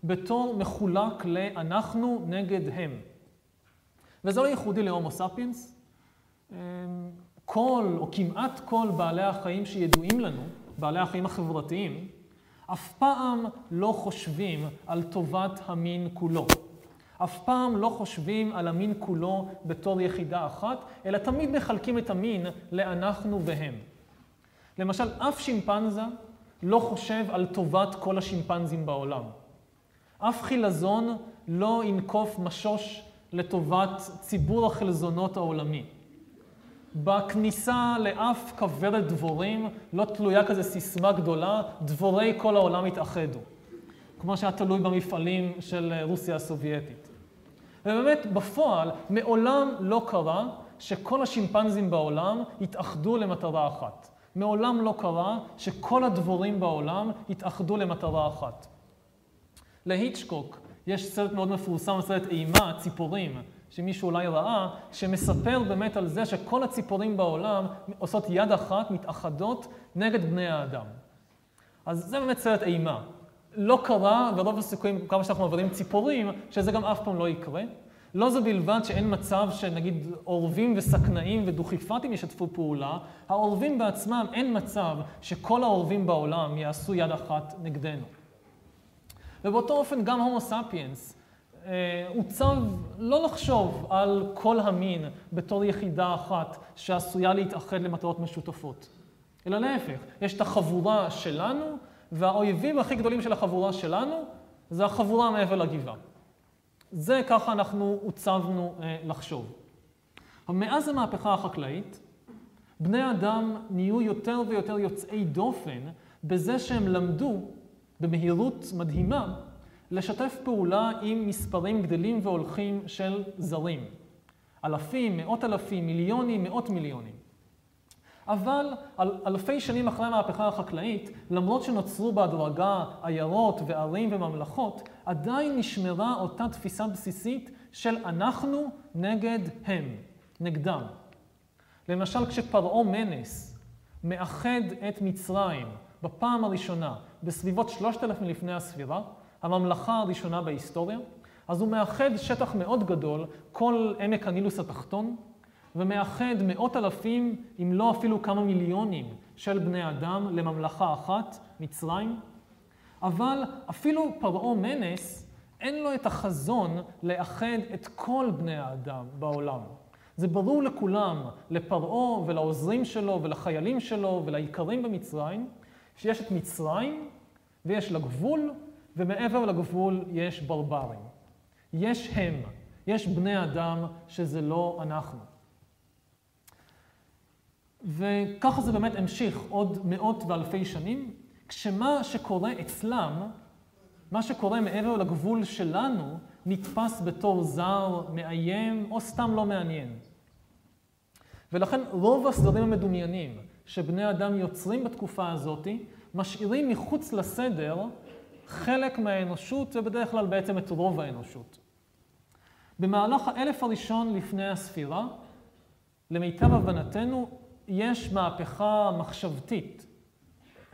בתור מחולק ל"אנחנו נגד הם". וזה לא ייחודי להומו ספיאנס. אמ, כל, או כמעט כל בעלי החיים שידועים לנו, בעלי החיים החברתיים, אף פעם לא חושבים על טובת המין כולו. אף פעם לא חושבים על המין כולו בתור יחידה אחת, אלא תמיד מחלקים את המין לאנחנו והם. למשל, אף שימפנזה לא חושב על טובת כל השימפנזים בעולם. אף חילזון לא ינקוף משוש לטובת ציבור החלזונות העולמי. בכניסה לאף כוורת דבורים לא תלויה כזה סיסמה גדולה, דבורי כל העולם התאחדו. כמו שהיה תלוי במפעלים של רוסיה הסובייטית. ובאמת, בפועל, מעולם לא קרה שכל השימפנזים בעולם התאחדו למטרה אחת. מעולם לא קרה שכל הדבורים בעולם התאחדו למטרה אחת. להיצ'קוק יש סרט מאוד מפורסם, סרט אימה, ציפורים, שמישהו אולי ראה, שמספר באמת על זה שכל הציפורים בעולם עושות יד אחת, מתאחדות נגד בני האדם. אז זה באמת סרט אימה. לא קרה, ורוב הסיכויים, כמה שאנחנו מעבירים ציפורים, שזה גם אף פעם לא יקרה. לא זו בלבד שאין מצב שנגיד עורבים וסכנאים ודוכיפתים ישתפו פעולה, העורבים בעצמם, אין מצב שכל העורבים בעולם יעשו יד אחת נגדנו. ובאותו אופן גם הומו ספיאנס עוצב לא לחשוב על כל המין בתור יחידה אחת שעשויה להתאחד למטרות משותפות, אלא להפך, יש את החבורה שלנו, והאויבים הכי גדולים של החבורה שלנו זה החבורה מעבר לגבעה. זה ככה אנחנו עוצבנו אה, לחשוב. מאז המהפכה החקלאית, בני אדם נהיו יותר ויותר יוצאי דופן בזה שהם למדו במהירות מדהימה לשתף פעולה עם מספרים גדלים והולכים של זרים. אלפים, מאות אלפים, מיליונים, מאות מיליונים. אבל על אלפי שנים אחרי המהפכה החקלאית, למרות שנוצרו בהדרגה עיירות וערים וממלכות, עדיין נשמרה אותה תפיסה בסיסית של אנחנו נגד הם, נגדם. למשל, כשפרעה מנס מאחד את מצרים בפעם הראשונה בסביבות 3,000 לפני הספירה, הממלכה הראשונה בהיסטוריה, אז הוא מאחד שטח מאוד גדול, כל עמק הנילוס התחתון, ומאחד מאות אלפים, אם לא אפילו כמה מיליונים, של בני אדם לממלכה אחת, מצרים. אבל אפילו פרעה מנס, אין לו את החזון לאחד את כל בני האדם בעולם. זה ברור לכולם, לפרעה ולעוזרים שלו ולחיילים שלו ולאיכרים במצרים, שיש את מצרים ויש לגבול, ומעבר לגבול יש ברברים. יש הם, יש בני אדם שזה לא אנחנו. וככה זה באמת המשיך עוד מאות ואלפי שנים, כשמה שקורה אצלם, מה שקורה מעבר לגבול שלנו, נתפס בתור זר, מאיים, או סתם לא מעניין. ולכן רוב הסדרים המדומיינים שבני אדם יוצרים בתקופה הזאת, משאירים מחוץ לסדר חלק מהאנושות, ובדרך כלל בעצם את רוב האנושות. במהלך האלף הראשון לפני הספירה, למיטב הבנתנו, יש מהפכה מחשבתית,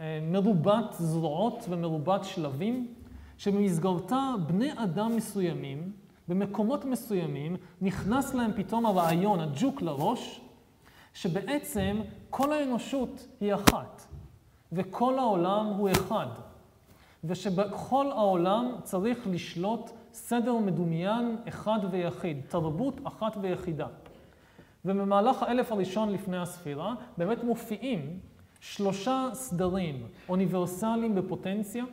אה, מרובת זרועות ומרובת שלבים, שבמסגרתה בני אדם מסוימים, במקומות מסוימים, נכנס להם פתאום הרעיון, הג'וק לראש, שבעצם כל האנושות היא אחת, וכל העולם הוא אחד, ושבכל העולם צריך לשלוט סדר מדומיין אחד ויחיד, תרבות אחת ויחידה. ובמהלך האלף הראשון לפני הספירה באמת מופיעים שלושה סדרים אוניברסליים בפוטנציה,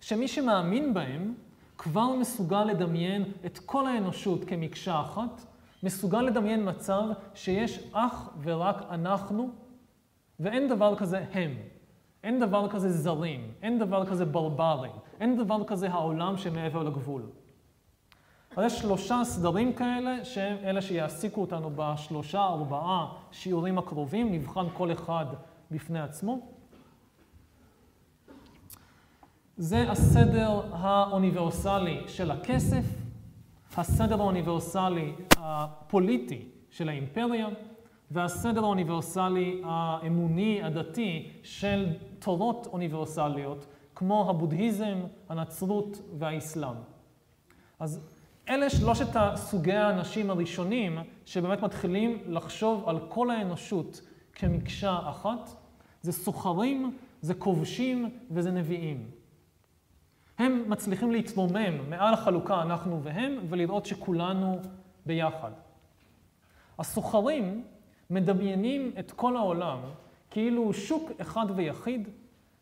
שמי שמאמין בהם כבר מסוגל לדמיין את כל האנושות כמקשה אחת, מסוגל לדמיין מצב שיש אך ורק אנחנו, ואין דבר כזה הם. אין דבר כזה זרים, אין דבר כזה ברברים, אין דבר כזה העולם שמעבר לגבול. אז יש שלושה סדרים כאלה, שהם אלה שיעסיקו אותנו בשלושה, ארבעה שיעורים הקרובים, נבחן כל אחד בפני עצמו. זה הסדר האוניברסלי של הכסף, הסדר האוניברסלי הפוליטי של האימפריה, והסדר האוניברסלי האמוני, הדתי, של תורות אוניברסליות, כמו הבודהיזם, הנצרות והאסלאם. אז אלה שלושת הסוגי האנשים הראשונים שבאמת מתחילים לחשוב על כל האנושות כמקשה אחת. זה סוחרים, זה כובשים וזה נביאים. הם מצליחים להתרומם מעל החלוקה אנחנו והם ולראות שכולנו ביחד. הסוחרים מדמיינים את כל העולם כאילו הוא שוק אחד ויחיד,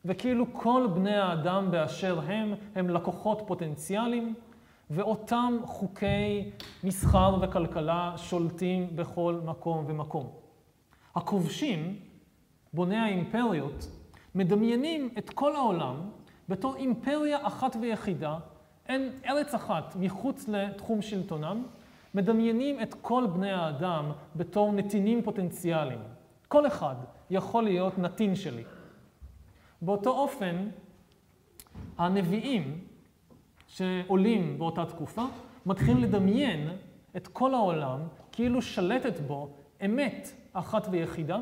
וכאילו כל בני האדם באשר הם, הם לקוחות פוטנציאליים, ואותם חוקי מסחר וכלכלה שולטים בכל מקום ומקום. הכובשים, בוני האימפריות, מדמיינים את כל העולם בתור אימפריה אחת ויחידה, אין ארץ אחת מחוץ לתחום שלטונם, מדמיינים את כל בני האדם בתור נתינים פוטנציאליים. כל אחד יכול להיות נתין שלי. באותו אופן, הנביאים שעולים באותה תקופה מתחילים לדמיין את כל העולם כאילו שלטת בו אמת אחת ויחידה,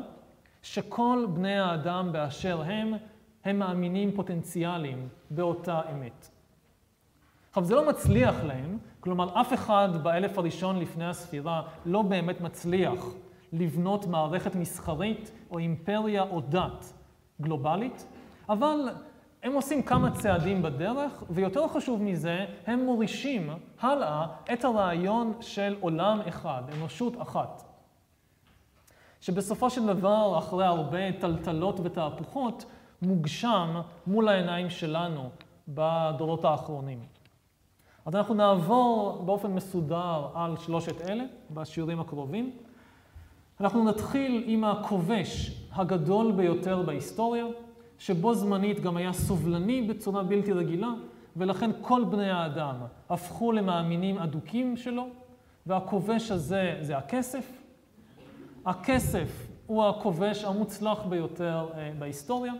שכל בני האדם באשר הם, הם מאמינים פוטנציאליים באותה אמת. עכשיו, זה לא מצליח להם, כלומר, אף אחד באלף הראשון לפני הספירה לא באמת מצליח לבנות מערכת מסחרית או אימפריה או דת גלובלית, אבל הם עושים כמה צעדים בדרך, ויותר חשוב מזה, הם מורישים הלאה את הרעיון של עולם אחד, אנושות אחת. שבסופו של דבר, אחרי הרבה טלטלות ותהפוכות, מוגשם מול העיניים שלנו בדורות האחרונים. אז אנחנו נעבור באופן מסודר על שלושת אלה בשיעורים הקרובים. אנחנו נתחיל עם הכובש הגדול ביותר בהיסטוריה, שבו זמנית גם היה סובלני בצורה בלתי רגילה, ולכן כל בני האדם הפכו למאמינים אדוקים שלו, והכובש הזה זה הכסף. הכסף הוא הכובש המוצלח ביותר אה, בהיסטוריה.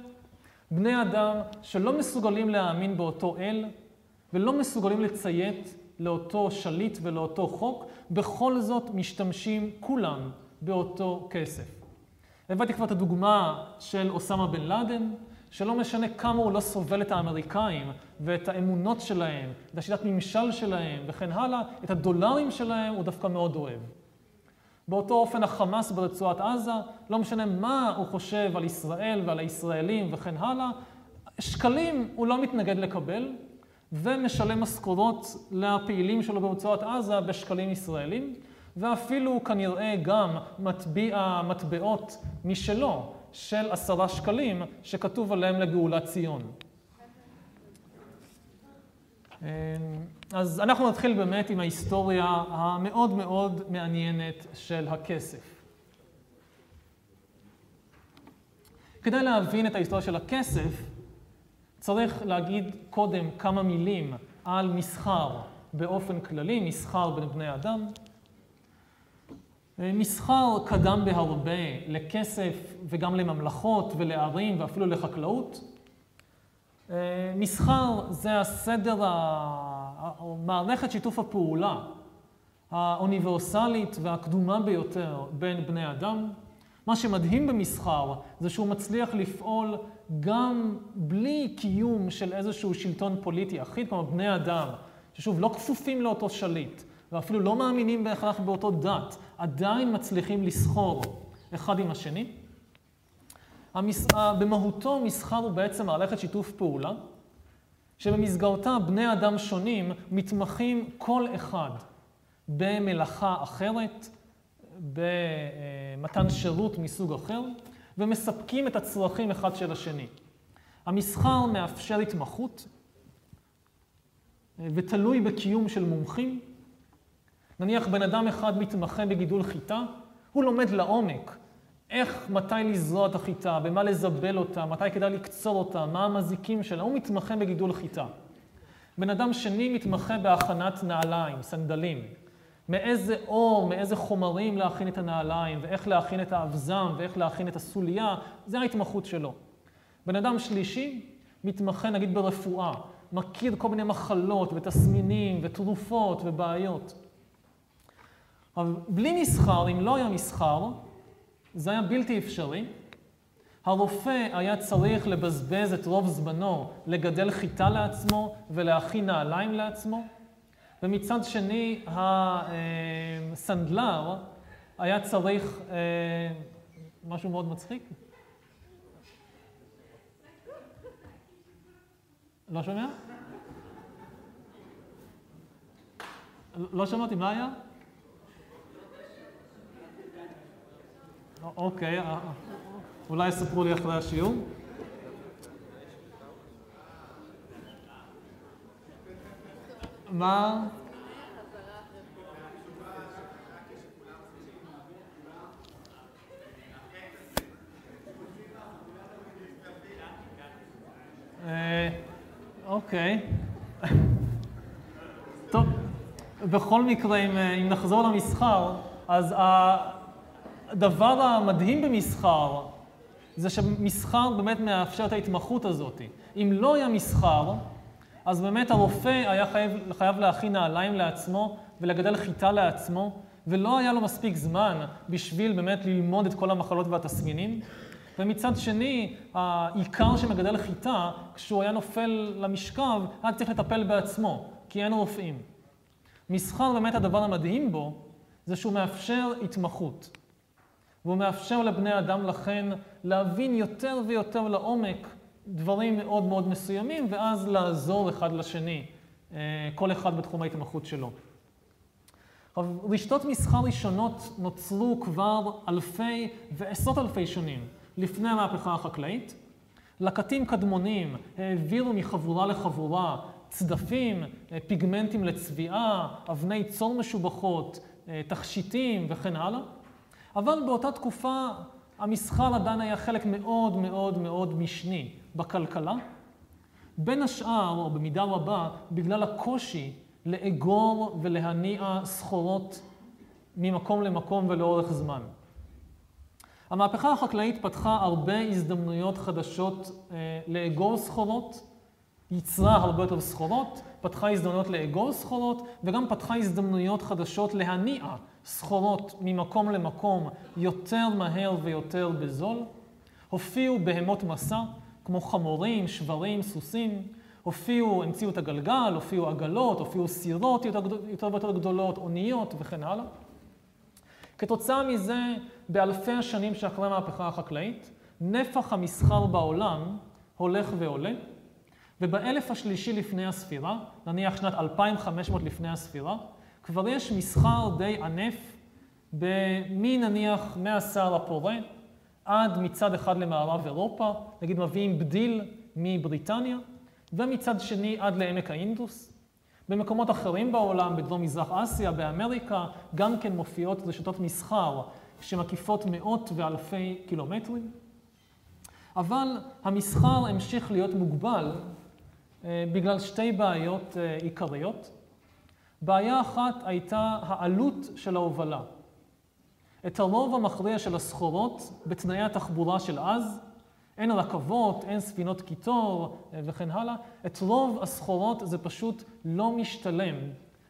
בני אדם שלא מסוגלים להאמין באותו אל, ולא מסוגלים לציית לאותו שליט ולאותו חוק, בכל זאת משתמשים כולם באותו כסף. הבאתי כבר את הדוגמה של אוסמה בן לאדן, שלא משנה כמה הוא לא סובל את האמריקאים ואת האמונות שלהם, את השיטת ממשל שלהם וכן הלאה, את הדולרים שלהם הוא דווקא מאוד אוהב. באותו אופן החמאס ברצועת עזה, לא משנה מה הוא חושב על ישראל ועל הישראלים וכן הלאה, שקלים הוא לא מתנגד לקבל, ומשלם משכורות לפעילים שלו ברצועת עזה בשקלים ישראלים, ואפילו כנראה גם מטביע מטבעות משלו של עשרה שקלים, שכתוב עליהם לגאולת ציון. אז אנחנו נתחיל באמת עם ההיסטוריה המאוד מאוד מעניינת של הכסף. כדי להבין את ההיסטוריה של הכסף, צריך להגיד קודם כמה מילים על מסחר באופן כללי, מסחר בין בני אדם. מסחר קדם בהרבה לכסף וגם לממלכות ולערים ואפילו לחקלאות. מסחר זה הסדר, מערכת שיתוף הפעולה האוניברסלית והקדומה ביותר בין בני אדם. מה שמדהים במסחר זה שהוא מצליח לפעול גם בלי קיום של איזשהו שלטון פוליטי אחיד, כלומר בני אדם, ששוב, לא כפופים לאותו שליט, ואפילו לא מאמינים בהכרח באותו דת, עדיין מצליחים לסחור אחד עם השני. המס... במהותו מסחר הוא בעצם מערכת שיתוף פעולה, שבמסגרתה בני אדם שונים מתמחים כל אחד במלאכה אחרת, במתן שירות מסוג אחר, ומספקים את הצרכים אחד של השני. המסחר מאפשר התמחות ותלוי בקיום של מומחים. נניח בן אדם אחד מתמחה בגידול חיטה, הוא לומד לעומק איך, מתי לזרוע את החיטה, במה לזבל אותה, מתי כדאי לקצור אותה, מה המזיקים שלה, הוא מתמחה בגידול חיטה. בן אדם שני מתמחה בהכנת נעליים, סנדלים. מאיזה אור, מאיזה חומרים להכין את הנעליים, ואיך להכין את האבזם, ואיך להכין את הסוליה, זה ההתמחות שלו. בן אדם שלישי מתמחה נגיד ברפואה, מכיר כל מיני מחלות ותסמינים ותרופות ובעיות. אבל בלי מסחר, אם לא היה מסחר, זה היה בלתי אפשרי. הרופא היה צריך לבזבז את רוב זמנו לגדל חיטה לעצמו ולהכין נעליים לעצמו. ומצד שני, הסנדלר היה צריך אה, משהו מאוד מצחיק. לא שומע? לא שמעתי, מה היה? אוקיי, אה, אולי יספרו לי אחרי השיעור. מה? אה, אוקיי. טוב, בכל מקרה, אם, אם נחזור למסחר, אז הדבר המדהים במסחר זה שמסחר באמת מאפשר את ההתמחות הזאת. אם לא היה מסחר, אז באמת הרופא היה חייב, חייב להכין נעליים לעצמו ולגדל חיטה לעצמו, ולא היה לו מספיק זמן בשביל באמת ללמוד את כל המחלות והתסמינים. ומצד שני, העיקר שמגדל חיטה, כשהוא היה נופל למשכב, היה צריך לטפל בעצמו, כי אין רופאים. מסחר, באמת הדבר המדהים בו, זה שהוא מאפשר התמחות. והוא מאפשר לבני אדם לכן להבין יותר ויותר לעומק דברים מאוד מאוד מסוימים, ואז לעזור אחד לשני, אה, כל אחד בתחום ההתמחות שלו. רשתות מסחר ראשונות נוצרו כבר אלפי ועשרות אלפי שנים לפני המהפכה החקלאית. לקטים קדמונים העבירו מחבורה לחבורה צדפים, אה, פיגמנטים לצביעה, אבני צור משובחות, אה, תכשיטים וכן הלאה. אבל באותה תקופה המסחר עדיין היה חלק מאוד מאוד מאוד משני בכלכלה. בין השאר, או במידה רבה, בגלל הקושי לאגור ולהניע סחורות ממקום למקום ולאורך זמן. המהפכה החקלאית פתחה הרבה הזדמנויות חדשות אה, לאגור סחורות, ייצרה הרבה יותר סחורות, פתחה הזדמנויות לאגור סחורות, וגם פתחה הזדמנויות חדשות להניע סחורות ממקום למקום יותר מהר ויותר בזול. הופיעו בהמות מסע, כמו חמורים, שברים, סוסים. הופיעו, המציאו את הגלגל, הופיעו עגלות, הופיעו סירות יותר, יותר ויותר גדולות, אוניות וכן הלאה. כתוצאה מזה, באלפי השנים שאחרי המהפכה החקלאית, נפח המסחר בעולם הולך ועולה, ובאלף השלישי לפני הספירה, נניח שנת 2500 לפני הספירה, כבר יש מסחר די ענף מנניח מהסהר הפורה עד מצד אחד למערב אירופה, נגיד מביאים בדיל מבריטניה, ומצד שני עד לעמק האינדוס. במקומות אחרים בעולם, בדרום מזרח אסיה, באמריקה, גם כן מופיעות רשתות מסחר שמקיפות מאות ואלפי קילומטרים. אבל המסחר המשיך להיות מוגבל אה, בגלל שתי בעיות אה, עיקריות. בעיה אחת הייתה העלות של ההובלה. את הרוב המכריע של הסחורות בתנאי התחבורה של אז, אין רכבות, אין ספינות קיטור אה, וכן הלאה, את רוב הסחורות זה פשוט לא משתלם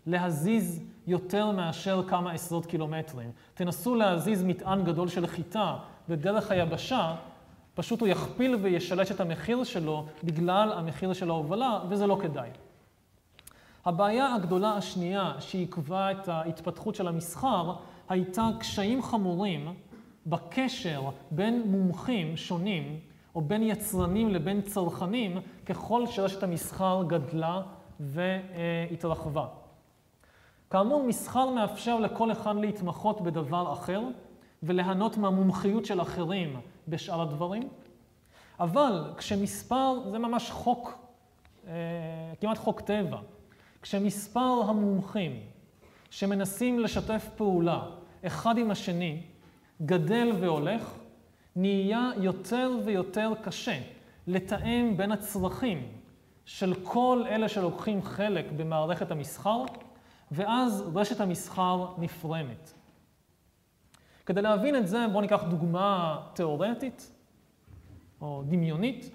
להזיז יותר מאשר כמה עשרות קילומטרים. תנסו להזיז מטען גדול של חיטה בדרך היבשה, פשוט הוא יכפיל וישלש את המחיר שלו בגלל המחיר של ההובלה, וזה לא כדאי. הבעיה הגדולה השנייה שעיכבה את ההתפתחות של המסחר הייתה קשיים חמורים בקשר בין מומחים שונים או בין יצרנים לבין צרכנים ככל שרשת המסחר גדלה והתרחבה. כאמור, מסחר מאפשר לכל אחד להתמחות בדבר אחר וליהנות מהמומחיות של אחרים בשאר הדברים, אבל כשמספר, זה ממש חוק, אה, כמעט חוק טבע, כשמספר המומחים שמנסים לשתף פעולה אחד עם השני גדל והולך, נהיה יותר ויותר קשה לתאם בין הצרכים של כל אלה שלוקחים חלק במערכת המסחר, ואז רשת המסחר נפרמת. כדי להבין את זה, בואו ניקח דוגמה תיאורטית או דמיונית.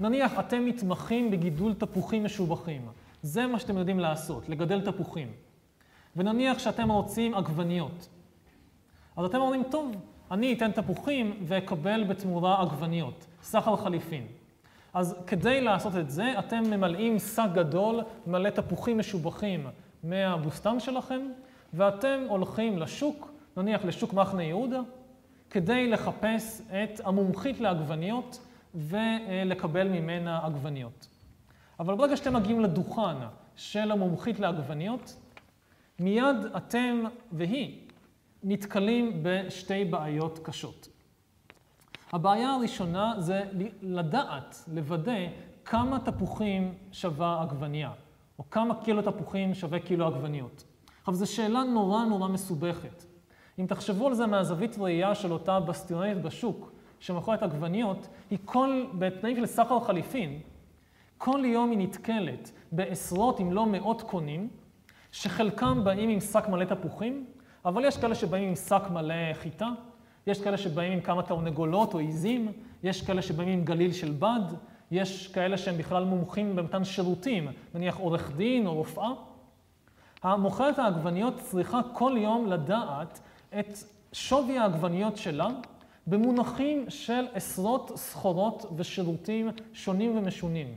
נניח אתם מתמחים בגידול תפוחים משובחים. זה מה שאתם יודעים לעשות, לגדל תפוחים. ונניח שאתם רוצים עגבניות. אז אתם אומרים, טוב, אני אתן תפוחים ואקבל בתמורה עגבניות, סחר חליפין. אז כדי לעשות את זה, אתם ממלאים שק גדול מלא תפוחים משובחים מהבוסתן שלכם, ואתם הולכים לשוק, נניח לשוק מחנה יהודה, כדי לחפש את המומחית לעגבניות ולקבל ממנה עגבניות. אבל ברגע שאתם מגיעים לדוכן של המומחית לעגבניות, מיד אתם והיא נתקלים בשתי בעיות קשות. הבעיה הראשונה זה לדעת, לוודא, כמה תפוחים שווה עגבנייה, או כמה קילו תפוחים שווה קילו עגבניות. עכשיו, זו שאלה נורא נורא מסובכת. אם תחשבו על זה מהזווית ראייה של אותה בסטיונית בשוק, שמוכרת עגבניות, היא כל, בתנאים של סחר חליפין, כל יום היא נתקלת בעשרות אם לא מאות קונים, שחלקם באים עם שק מלא תפוחים, אבל יש כאלה שבאים עם שק מלא חיטה, יש כאלה שבאים עם כמה תרנגולות או עיזים, יש כאלה שבאים עם גליל של בד, יש כאלה שהם בכלל מומחים במתן שירותים, נניח עורך דין או רופאה. המוכרת העגבניות צריכה כל יום לדעת את שווי העגבניות שלה במונחים של עשרות סחורות ושירותים שונים ומשונים.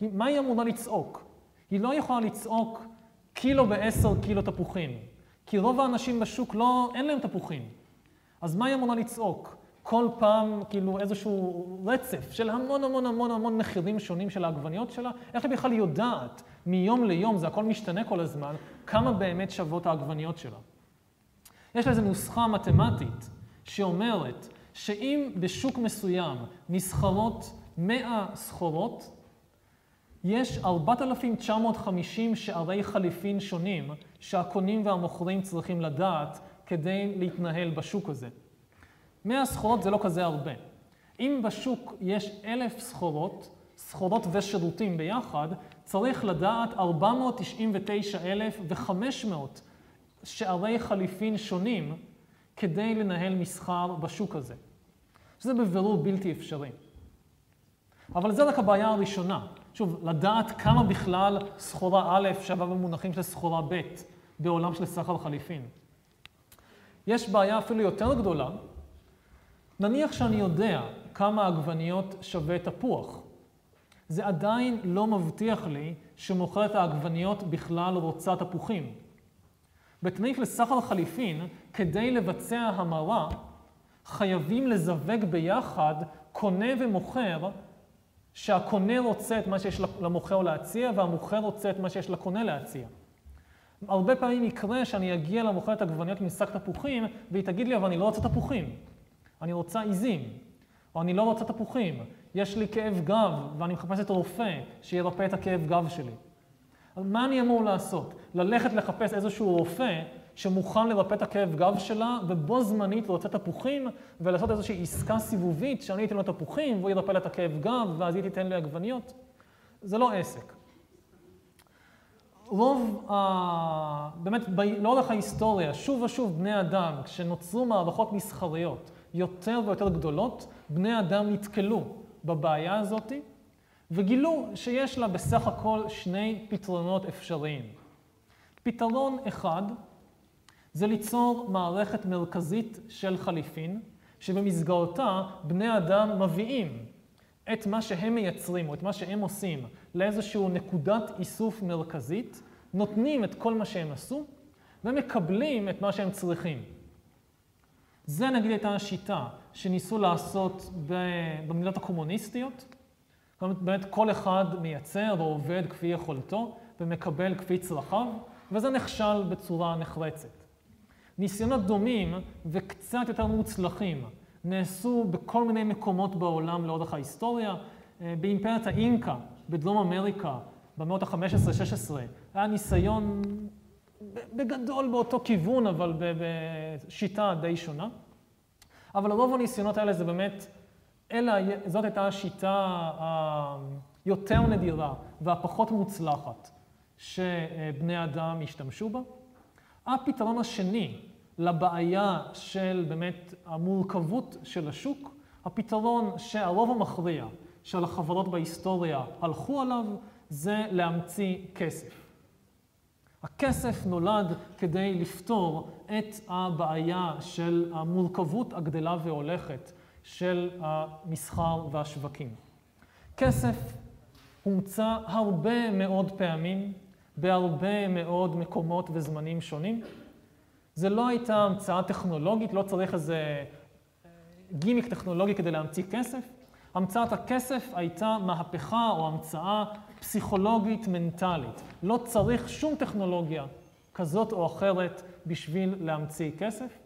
מה היא אמורה לצעוק? היא לא יכולה לצעוק קילו בעשר קילו תפוחים, כי רוב האנשים בשוק לא, אין להם תפוחים. אז מה היא אמורה לצעוק? כל פעם כאילו איזשהו רצף של המון המון המון המון מחירים שונים של העגבניות שלה, איך היא בכלל יודעת מיום ליום, זה הכל משתנה כל הזמן, כמה באמת שוות העגבניות שלה. יש לזה נוסחה מתמטית שאומרת שאם בשוק מסוים נסחרות 100 סחורות, יש 4,950 שערי חליפין שונים שהקונים והמוכרים צריכים לדעת כדי להתנהל בשוק הזה. 100 סחורות זה לא כזה הרבה. אם בשוק יש 1,000 סחורות, סחורות ושירותים ביחד, צריך לדעת 499,500 שערי חליפין שונים כדי לנהל מסחר בשוק הזה. שזה בבירור בלתי אפשרי. אבל זה רק הבעיה הראשונה. שוב, לדעת כמה בכלל סחורה א' שווה במונחים של סחורה ב' בעולם של סחר חליפין. יש בעיה אפילו יותר גדולה. נניח שאני יודע כמה עגבניות שווה תפוח. זה עדיין לא מבטיח לי שמוכרת העגבניות בכלל רוצה תפוחים. בתנאים של סחר חליפין, כדי לבצע המרה, חייבים לזווג ביחד קונה ומוכר, שהקונה רוצה את מה שיש למוכר להציע, והמוכר רוצה את מה שיש לקונה להציע. הרבה פעמים יקרה שאני אגיע למוכרת עגבניות עם שק תפוחים, והיא תגיד לי, אבל אני לא רוצה תפוחים, אני רוצה עיזים, או אני לא רוצה תפוחים, יש לי כאב גב, ואני מחפשת רופא שירפא את הכאב גב שלי. מה אני אמור לעשות? ללכת לחפש איזשהו רופא שמוכן לרפא את הכאב גב שלה, ובו זמנית רוצה תפוחים, ולעשות איזושהי עסקה סיבובית שאני אתן לו תפוחים, והוא ירפא לה את הכאב גב, ואז היא תיתן לי עגבניות. זה לא עסק. רוב, ה... באמת, ב... לאורך ההיסטוריה, שוב ושוב בני אדם, כשנוצרו מערכות מסחריות יותר ויותר גדולות, בני אדם נתקלו בבעיה הזאת, וגילו שיש לה בסך הכל שני פתרונות אפשריים. פתרון אחד זה ליצור מערכת מרכזית של חליפין, שבמסגרתה בני אדם מביאים את מה שהם מייצרים או את מה שהם עושים לאיזושהי נקודת איסוף מרכזית, נותנים את כל מה שהם עשו ומקבלים את מה שהם צריכים. זה נגיד הייתה השיטה שניסו לעשות במדינות הקומוניסטיות. באמת כל אחד מייצר או עובד כפי יכולתו ומקבל כפי צרכיו, וזה נכשל בצורה נחרצת. ניסיונות דומים וקצת יותר מוצלחים נעשו בכל מיני מקומות בעולם לאורך ההיסטוריה. אה, באימפריית האינקה, בדרום אמריקה, במאות ה-15-16, היה ניסיון בגדול באותו כיוון, אבל בשיטה די שונה. אבל רוב הניסיונות האלה זה באמת, אלא זאת הייתה השיטה היותר נדירה והפחות מוצלחת שבני אדם השתמשו בה. הפתרון השני לבעיה של באמת המורכבות של השוק, הפתרון שהרוב המכריע של החברות בהיסטוריה הלכו עליו, זה להמציא כסף. הכסף נולד כדי לפתור את הבעיה של המורכבות הגדלה והולכת של המסחר והשווקים. כסף הומצא הרבה מאוד פעמים בהרבה מאוד מקומות וזמנים שונים. זה לא הייתה המצאה טכנולוגית, לא צריך איזה גימיק טכנולוגי כדי להמציא כסף. המצאת הכסף הייתה מהפכה או המצאה פסיכולוגית מנטלית. לא צריך שום טכנולוגיה כזאת או אחרת בשביל להמציא כסף.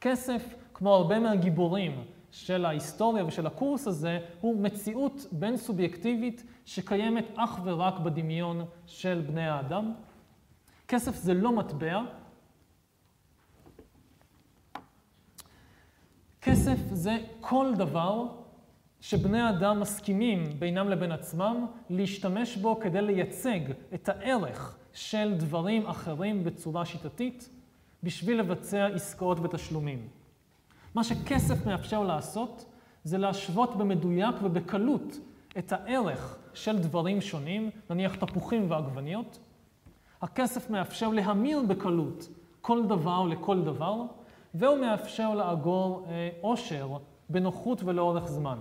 כסף, כמו הרבה מהגיבורים של ההיסטוריה ושל הקורס הזה הוא מציאות בין סובייקטיבית שקיימת אך ורק בדמיון של בני האדם. כסף זה לא מטבע. כסף זה כל דבר שבני אדם מסכימים בינם לבין עצמם להשתמש בו כדי לייצג את הערך של דברים אחרים בצורה שיטתית, בשביל לבצע עסקאות ותשלומים. מה שכסף מאפשר לעשות זה להשוות במדויק ובקלות את הערך של דברים שונים, נניח תפוחים ועגבניות. הכסף מאפשר להמיר בקלות כל דבר לכל דבר, והוא מאפשר לאגור אה, עושר בנוחות ולאורך זמן.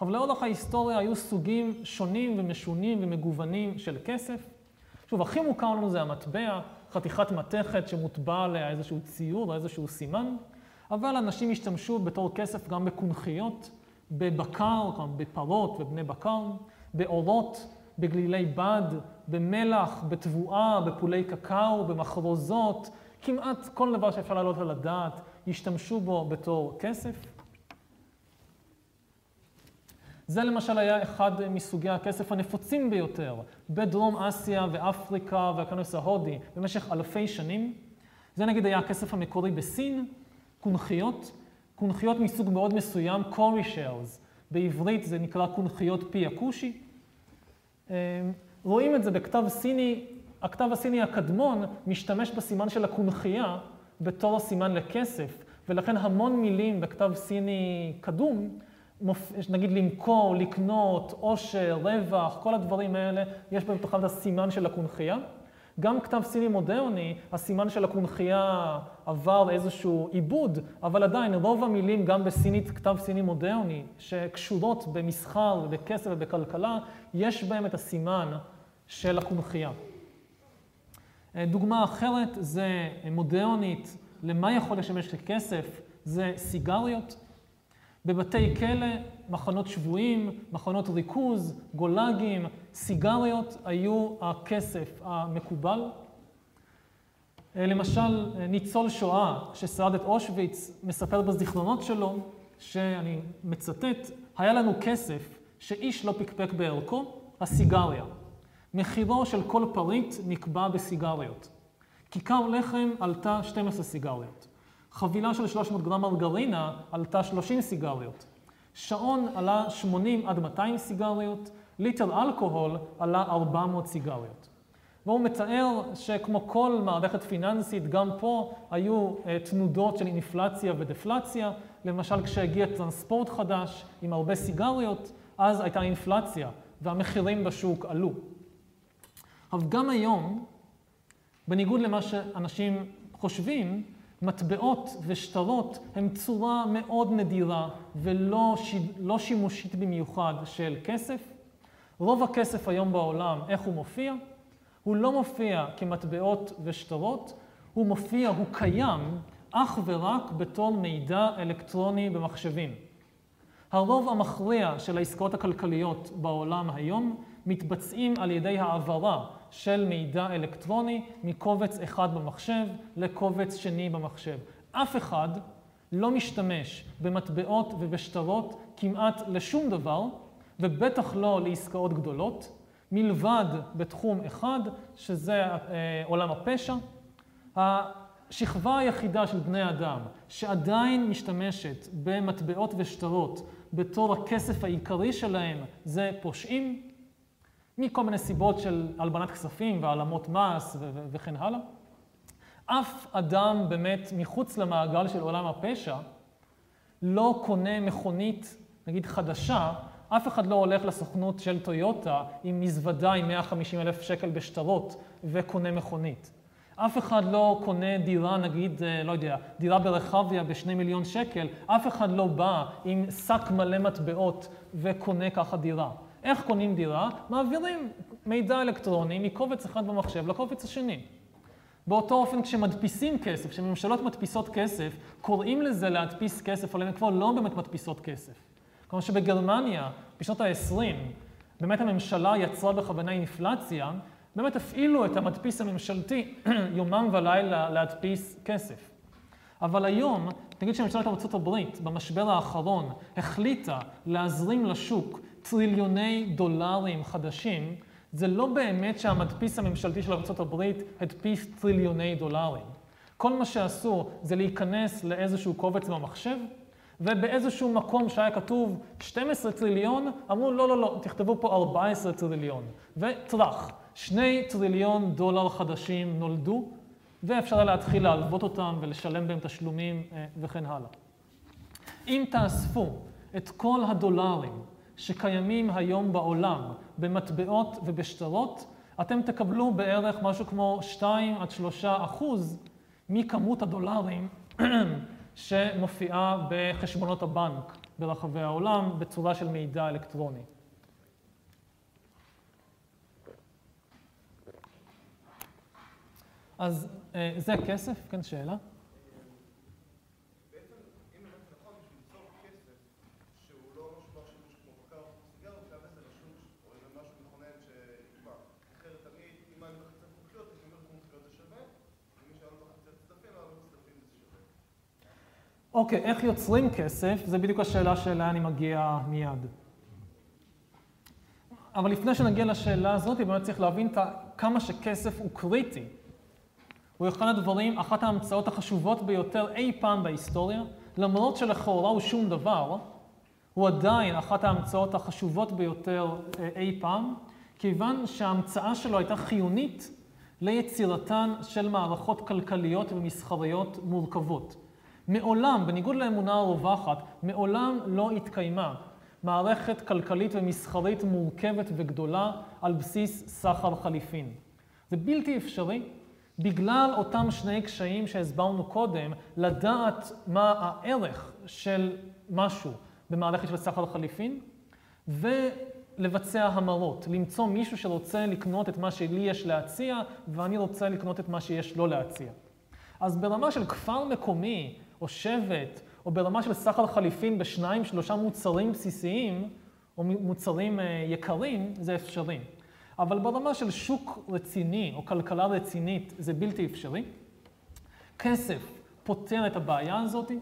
אבל לאורך ההיסטוריה היו סוגים שונים ומשונים ומגוונים של כסף. שוב, הכי מוכר לנו זה המטבע, חתיכת מתכת שמוטבע עליה איזשהו ציור או איזשהו סימן, אבל אנשים השתמשו בתור כסף גם בקונכיות, בבקר, בפרות ובני בקר, באורות, בגלילי בד, במלח, בתבואה, בפולי קקאו, במחרוזות, כמעט כל דבר שאפשר להעלות על הדעת, השתמשו בו בתור כסף. זה למשל היה אחד מסוגי הכסף הנפוצים ביותר בדרום אסיה ואפריקה והכנס ההודי במשך אלפי שנים. זה נגיד היה הכסף המקורי בסין, קונכיות, קונכיות מסוג מאוד מסוים, קורי שיירס. בעברית זה נקרא קונכיות פי הכושי. אמ, רואים את זה בכתב סיני, הכתב הסיני הקדמון משתמש בסימן של הקונכייה בתור הסימן לכסף, ולכן המון מילים בכתב סיני קדום נגיד למכור, לקנות, עושר, רווח, כל הדברים האלה, יש בהם את הסימן של הקונכייה. גם כתב סיני מודרני, הסימן של הקונכייה עבר איזשהו עיבוד, אבל עדיין רוב המילים גם בסינית, כתב סיני מודרני, שקשורות במסחר ובכסף ובכלכלה, יש בהם את הסימן של הקונכייה. דוגמה אחרת זה מודרנית, למה יכול לשמש ככסף? זה סיגריות. בבתי כלא, מחנות שבויים, מחנות ריכוז, גולאגים, סיגריות היו הכסף המקובל. אה, למשל, ניצול שואה ששרד את אושוויץ מספר בזיכרונות שלו, שאני מצטט, היה לנו כסף שאיש לא פקפק בערכו, הסיגריה. מחירו של כל פריט נקבע בסיגריות. כיכר לחם עלתה 12 סיגריות. חבילה של 300 גרם מרגרינה עלתה 30 סיגריות. שעון עלה 80 עד 200 סיגריות, ליטר אלכוהול עלה 400 סיגריות. והוא מתאר שכמו כל מערכת פיננסית, גם פה היו uh, תנודות של אינפלציה ודפלציה. למשל, כשהגיע טרנספורט חדש עם הרבה סיגריות, אז הייתה אינפלציה והמחירים בשוק עלו. אבל גם היום, בניגוד למה שאנשים חושבים, מטבעות ושטרות הם צורה מאוד נדירה ולא ש... לא שימושית במיוחד של כסף. רוב הכסף היום בעולם, איך הוא מופיע? הוא לא מופיע כמטבעות ושטרות, הוא מופיע, הוא קיים אך ורק בתור מידע אלקטרוני במחשבים. הרוב המכריע של העסקאות הכלכליות בעולם היום מתבצעים על ידי העברה של מידע אלקטרוני מקובץ אחד במחשב לקובץ שני במחשב. אף אחד לא משתמש במטבעות ובשטרות כמעט לשום דבר, ובטח לא לעסקאות גדולות, מלבד בתחום אחד, שזה אה, עולם הפשע. השכבה היחידה של בני אדם שעדיין משתמשת במטבעות ושטרות בתור הכסף העיקרי שלהם זה פושעים, מכל מיני סיבות של הלבנת כספים והעלמות מס וכן הלאה. אף אדם באמת מחוץ למעגל של עולם הפשע לא קונה מכונית, נגיד חדשה, אף אחד לא הולך לסוכנות של טויוטה עם מזוודה עם 150 אלף שקל בשטרות וקונה מכונית. אף אחד לא קונה דירה, נגיד, אה, לא יודע, דירה ברחביה בשני מיליון שקל, אף אחד לא בא עם שק מלא מטבעות וקונה ככה דירה. איך קונים דירה? מעבירים מידע אלקטרוני מקובץ אחד במחשב לקובץ השני. באותו אופן כשמדפיסים כסף, כשממשלות מדפיסות כסף, קוראים לזה להדפיס כסף, אבל הן כבר לא באמת מדפיסות כסף. כלומר שבגרמניה, בשנות ה-20, באמת הממשלה יצרה בכוונה אינפלציה, באמת הפעילו את המדפיס הממשלתי יומם ולילה להדפיס כסף. אבל היום, נגיד שממשלת הברית במשבר האחרון החליטה להזרים לשוק טריליוני דולרים חדשים, זה לא באמת שהמדפיס הממשלתי של ארה"ב הדפיס טריליוני דולרים. כל מה שעשו זה להיכנס לאיזשהו קובץ במחשב, ובאיזשהו מקום שהיה כתוב 12 טריליון, אמרו לא, לא, לא, תכתבו פה 14 טריליון. וטראח, שני טריליון דולר חדשים נולדו, ואפשר היה להתחיל להלוות אותם ולשלם בהם תשלומים אה, וכן הלאה. אם תאספו את כל הדולרים שקיימים היום בעולם במטבעות ובשטרות, אתם תקבלו בערך משהו כמו 2 עד 3 אחוז מכמות הדולרים שמופיעה בחשבונות הבנק ברחבי העולם בצורה של מידע אלקטרוני. אז אה, זה כסף? כן, שאלה? אוקיי, איך יוצרים כסף? זה בדיוק השאלה שאליה אני מגיע מיד. אבל לפני שנגיע לשאלה הזאת, באמת צריך להבין כמה שכסף הוא קריטי. הוא אחד הדברים, אחת ההמצאות החשובות ביותר אי פעם בהיסטוריה, למרות שלכאורה הוא שום דבר, הוא עדיין אחת ההמצאות החשובות ביותר אה, אי פעם, כיוון שההמצאה שלו הייתה חיונית ליצירתן של מערכות כלכליות ומסחריות מורכבות. מעולם, בניגוד לאמונה הרווחת, מעולם לא התקיימה מערכת כלכלית ומסחרית מורכבת וגדולה על בסיס סחר חליפין. זה בלתי אפשרי בגלל אותם שני קשיים שהסברנו קודם, לדעת מה הערך של משהו במערכת של סחר חליפין, ולבצע המרות, למצוא מישהו שרוצה לקנות את מה שלי יש להציע, ואני רוצה לקנות את מה שיש לו להציע. אז ברמה של כפר מקומי, או שבט, או ברמה של סחר חליפין בשניים, שלושה מוצרים בסיסיים, או מוצרים אה, יקרים, זה אפשרי. אבל ברמה של שוק רציני, או כלכלה רצינית, זה בלתי אפשרי. כסף פותר את הבעיה הזאת.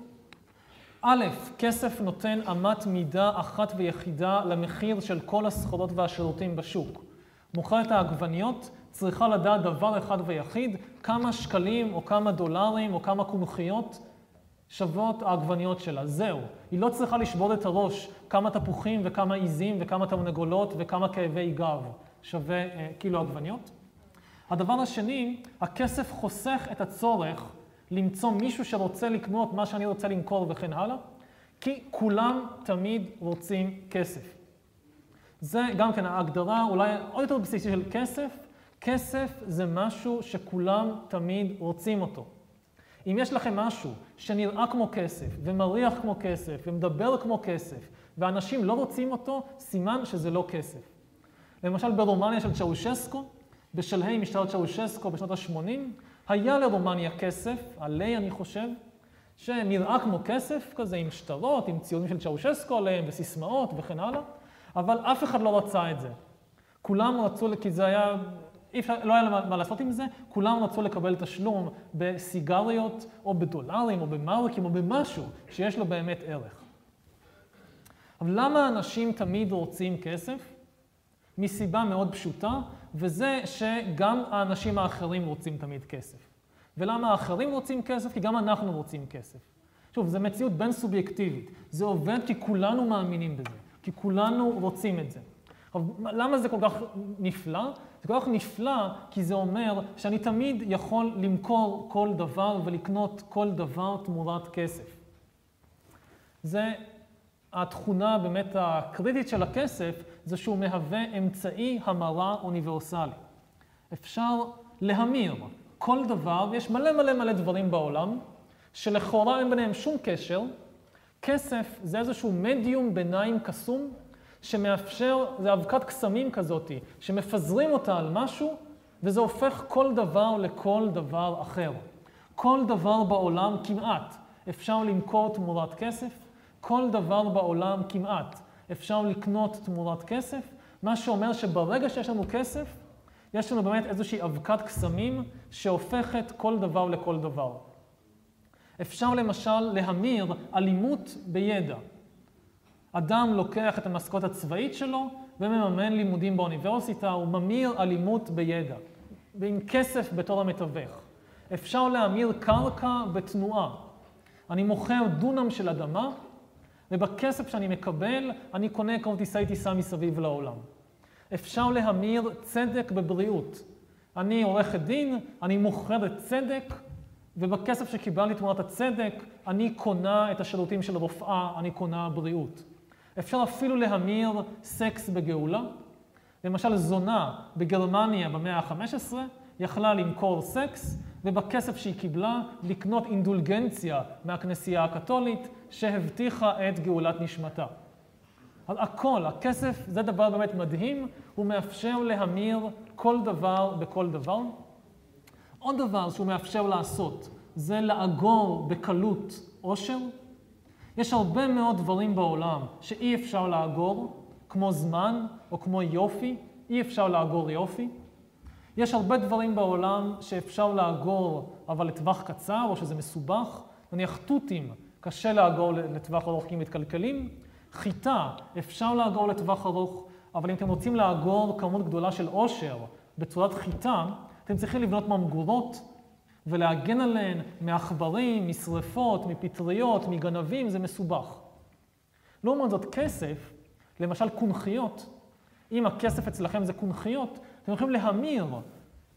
א', כסף נותן אמת מידה אחת ויחידה למחיר של כל הסחורות והשירותים בשוק. מוכרת העגבניות צריכה לדעת דבר אחד ויחיד, כמה שקלים או כמה דולרים או כמה קונכיות שוות העגבניות שלה, זהו. היא לא צריכה לשבור את הראש כמה תפוחים וכמה עיזים וכמה תרנגולות וכמה כאבי גב שווה אה, קילו עגבניות. הדבר השני, הכסף חוסך את הצורך למצוא מישהו שרוצה לקנות מה שאני רוצה למכור וכן הלאה, כי כולם תמיד רוצים כסף. זה גם כן ההגדרה אולי עוד יותר בסיסית של כסף. כסף זה משהו שכולם תמיד רוצים אותו. אם יש לכם משהו שנראה כמו כסף, ומריח כמו כסף, ומדבר כמו כסף, ואנשים לא רוצים אותו, סימן שזה לא כסף. למשל ברומניה של צ'אושסקו, בשלהי משטר צ'אושסקו בשנות ה-80, היה לרומניה כסף, עלי אני חושב, שנראה כמו כסף כזה, עם שטרות, עם ציונים של צ'אושסקו עליהם, וסיסמאות וכן הלאה, אבל אף אחד לא רצה את זה. כולם רצו, כי זה היה אי אפשר, לא היה מה לעשות עם זה, כולם רצו לקבל תשלום בסיגריות, או בדולרים, או במרקים, או במשהו שיש לו באמת ערך. אבל למה אנשים תמיד רוצים כסף? מסיבה מאוד פשוטה, וזה שגם האנשים האחרים רוצים תמיד כסף. ולמה האחרים רוצים כסף? כי גם אנחנו רוצים כסף. שוב, זו מציאות בין סובייקטיבית. זה עובד כי כולנו מאמינים בזה, כי כולנו רוצים את זה. למה זה כל כך נפלא? זה כל כך נפלא, כי זה אומר שאני תמיד יכול למכור כל דבר ולקנות כל דבר תמורת כסף. זה התכונה באמת הקריטית של הכסף, זה שהוא מהווה אמצעי המרה אוניברסלי. אפשר להמיר כל דבר, ויש מלא מלא מלא דברים בעולם, שלכאורה אין ביניהם שום קשר. כסף זה איזשהו מדיום ביניים קסום, שמאפשר, זה אבקת קסמים כזאתי, שמפזרים אותה על משהו, וזה הופך כל דבר לכל דבר אחר. כל דבר בעולם כמעט אפשר למכור תמורת כסף, כל דבר בעולם כמעט אפשר לקנות תמורת כסף, מה שאומר שברגע שיש לנו כסף, יש לנו באמת איזושהי אבקת קסמים שהופכת כל דבר לכל דבר. אפשר למשל להמיר אלימות בידע. אדם לוקח את המשכורת הצבאית שלו ומממן לימודים באוניברסיטה, הוא ממיר אלימות בידע, ועם כסף בתור המתווך. אפשר להמיר קרקע בתנועה. אני מוכר דונם של אדמה, ובכסף שאני מקבל אני קונה כרטיסי טיסה מסביב לעולם. אפשר להמיר צדק בבריאות. אני עורכת דין, אני מוכרת צדק, ובכסף שקיבלתי תמורת הצדק, אני קונה את השירותים של רופאה, אני קונה בריאות. אפשר אפילו להמיר סקס בגאולה. למשל, זונה בגרמניה במאה ה-15 יכלה למכור סקס, ובכסף שהיא קיבלה לקנות אינדולגנציה מהכנסייה הקתולית, שהבטיחה את גאולת נשמתה. אז הכל, הכסף, זה דבר באמת מדהים, הוא מאפשר להמיר כל דבר בכל דבר. עוד דבר שהוא מאפשר לעשות, זה לאגור בקלות עושר. יש הרבה מאוד דברים בעולם שאי אפשר לאגור, כמו זמן או כמו יופי, אי אפשר לאגור יופי. יש הרבה דברים בעולם שאפשר לאגור, אבל לטווח קצר, או שזה מסובך. נניח תותים, קשה לאגור לטווח ארוך כי הם מתקלקלים. חיטה, אפשר לאגור לטווח ארוך, אבל אם אתם רוצים לאגור כמות גדולה של עושר בצורת חיטה, אתם צריכים לבנות ממגורות ולהגן עליהן מעכברים, משרפות, מפטריות, מגנבים, זה מסובך. לעומת זאת, כסף, למשל קונכיות, אם הכסף אצלכם זה קונכיות, אתם יכולים להמיר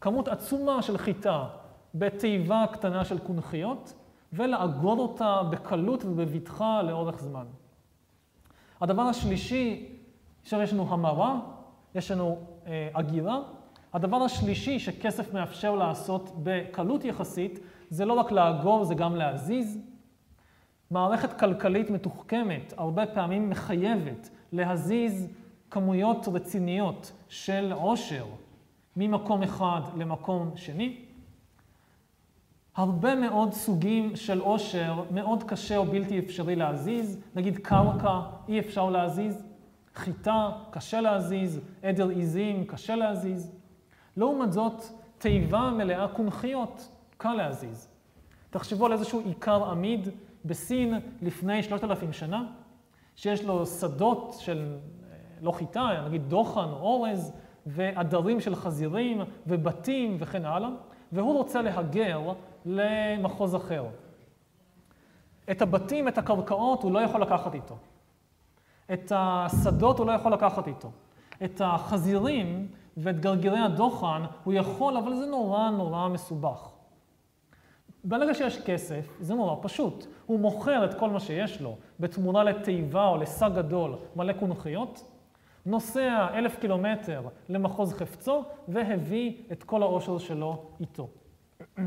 כמות עצומה של חיטה בתיבה קטנה של קונכיות, ולאגור אותה בקלות ובבטחה לאורך זמן. הדבר השלישי, עכשיו יש לנו המרה, יש לנו אה, אגירה. הדבר השלישי שכסף מאפשר לעשות בקלות יחסית, זה לא רק לאגור, זה גם להזיז. מערכת כלכלית מתוחכמת הרבה פעמים מחייבת להזיז כמויות רציניות של עושר ממקום אחד למקום שני. הרבה מאוד סוגים של עושר מאוד קשה או בלתי אפשרי להזיז, נגיד קרקע אי אפשר להזיז, חיטה קשה להזיז, עדר עיזים קשה להזיז. לעומת זאת, תיבה מלאה קונכיות קל להזיז. תחשבו על איזשהו עיקר עמיד בסין לפני שלושת אלפים שנה, שיש לו שדות של לא חיטה, נגיד דוחן או אורז, ועדרים של חזירים ובתים וכן הלאה, והוא רוצה להגר למחוז אחר. את הבתים, את הקרקעות, הוא לא יכול לקחת איתו. את השדות הוא לא יכול לקחת איתו. את החזירים ואת גרגירי הדוחן הוא יכול, אבל זה נורא נורא מסובך. ברגע שיש כסף, זה נורא פשוט. הוא מוכר את כל מה שיש לו בתמורה לתיבה או לשק גדול מלא קונכיות, נוסע אלף קילומטר למחוז חפצו והביא את כל העושר שלו איתו.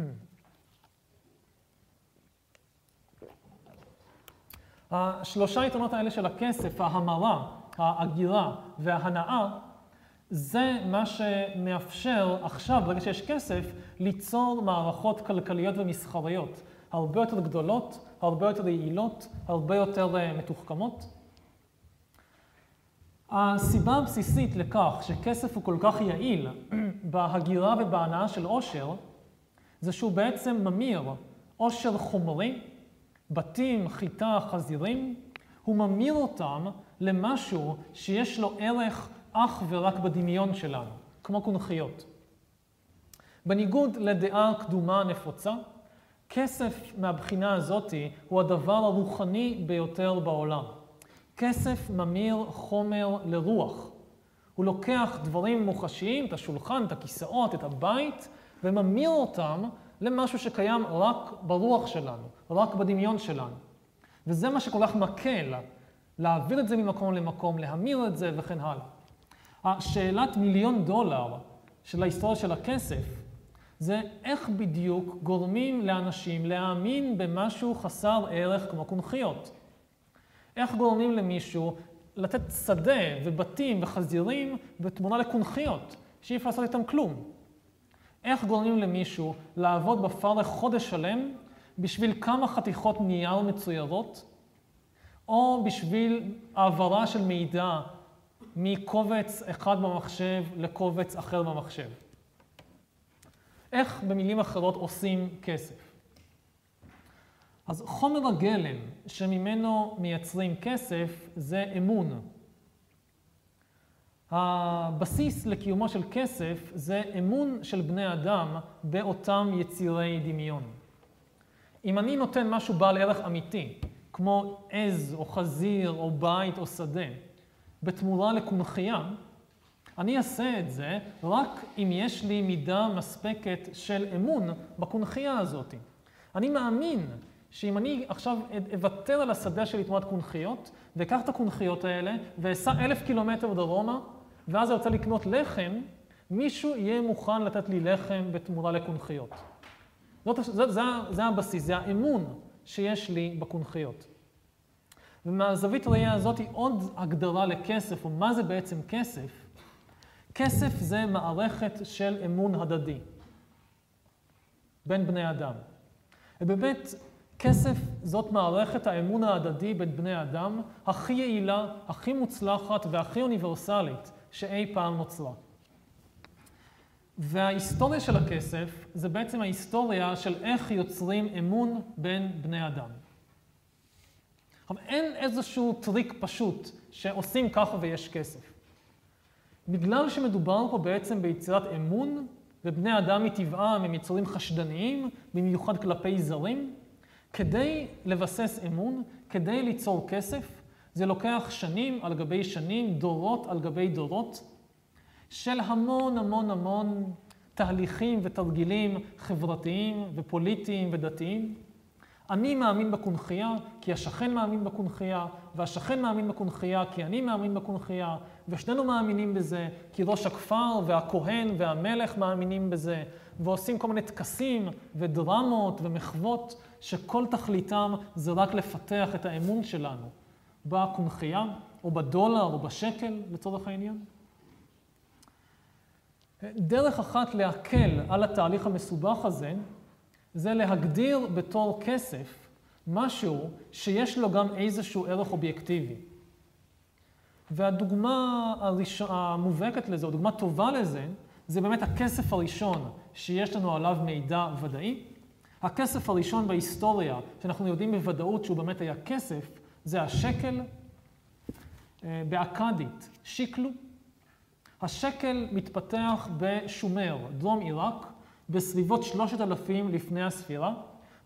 השלושה יתרונות האלה של הכסף, ההמרה, האגירה וההנאה, זה מה שמאפשר עכשיו, ברגע שיש כסף, ליצור מערכות כלכליות ומסחריות הרבה יותר גדולות, הרבה יותר יעילות, הרבה יותר אה, מתוחכמות. הסיבה הבסיסית לכך שכסף הוא כל כך יעיל בהגירה ובהנאה של עושר, זה שהוא בעצם ממיר עושר חומרי, בתים, חיטה, חזירים, הוא ממיר אותם למשהו שיש לו ערך אך ורק בדמיון שלנו, כמו קונכיות. בניגוד לדעה קדומה נפוצה, כסף מהבחינה הזאתי הוא הדבר הרוחני ביותר בעולם. כסף ממיר חומר לרוח. הוא לוקח דברים מוחשיים, את השולחן, את הכיסאות, את הבית, וממיר אותם למשהו שקיים רק ברוח שלנו, רק בדמיון שלנו. וזה מה שכל כך מקל, להעביר את זה ממקום למקום, להמיר את זה וכן הלאה. השאלת מיליון דולר של ההיסטוריה של הכסף, זה איך בדיוק גורמים לאנשים להאמין במשהו חסר ערך כמו קונכיות. איך גורמים למישהו לתת שדה ובתים וחזירים בתמונה לקונכיות, שאי אפשר לעשות איתם כלום. איך גורמים למישהו לעבוד בפרך חודש שלם בשביל כמה חתיכות נייר מצוירות, או בשביל העברה של מידע מקובץ אחד במחשב לקובץ אחר במחשב. איך במילים אחרות עושים כסף? אז חומר הגלם שממנו מייצרים כסף זה אמון. הבסיס לקיומו של כסף זה אמון של בני אדם באותם יצירי דמיון. אם אני נותן משהו בעל ערך אמיתי, כמו עז או חזיר או בית או שדה, בתמורה לקונכייה, אני אעשה את זה רק אם יש לי מידה מספקת של אמון בקונכייה הזאת. אני מאמין שאם אני עכשיו אוותר על השדה שלי תמורת קונכיות, ואקח את הקונכיות האלה ואסע אלף קילומטר דרומה, ואז אני רוצה לקנות לחם, מישהו יהיה מוכן לתת לי לחם בתמורה לקונכיות. זה, זה, זה הבסיס, זה האמון שיש לי בקונכיות. ומהזווית ראייה הזאת היא עוד הגדרה לכסף, או מה זה בעצם כסף. כסף זה מערכת של אמון הדדי בין בני אדם. ובאמת, כסף זאת מערכת האמון ההדדי בין בני אדם הכי יעילה, הכי מוצלחת והכי אוניברסלית שאי פעם נוצרה. וההיסטוריה של הכסף זה בעצם ההיסטוריה של איך יוצרים אמון בין בני אדם. עכשיו, אין איזשהו טריק פשוט שעושים ככה ויש כסף. בגלל שמדובר פה בעצם ביצירת אמון, ובני אדם מטבעם הם יצורים חשדניים, במיוחד כלפי זרים, כדי לבסס אמון, כדי ליצור כסף, זה לוקח שנים על גבי שנים, דורות על גבי דורות, של המון המון המון תהליכים ותרגילים חברתיים ופוליטיים ודתיים. אני מאמין בקונכייה כי השכן מאמין בקונכייה, והשכן מאמין בקונכייה כי אני מאמין בקונכייה, ושנינו מאמינים בזה כי ראש הכפר והכהן והמלך מאמינים בזה, ועושים כל מיני טקסים ודרמות ומחוות שכל תכליתם זה רק לפתח את האמון שלנו בקונכייה, או בדולר, או בשקל, לצורך העניין. דרך אחת להקל על התהליך המסובך הזה, זה להגדיר בתור כסף משהו שיש לו גם איזשהו ערך אובייקטיבי. והדוגמה הראש... המובהקת לזה, או דוגמה טובה לזה, זה באמת הכסף הראשון שיש לנו עליו מידע ודאי. הכסף הראשון בהיסטוריה, שאנחנו יודעים בוודאות שהוא באמת היה כסף, זה השקל אה, באכדית, שיקלו. השקל מתפתח בשומר, דרום עיראק, בסביבות 3,000 לפני הספירה,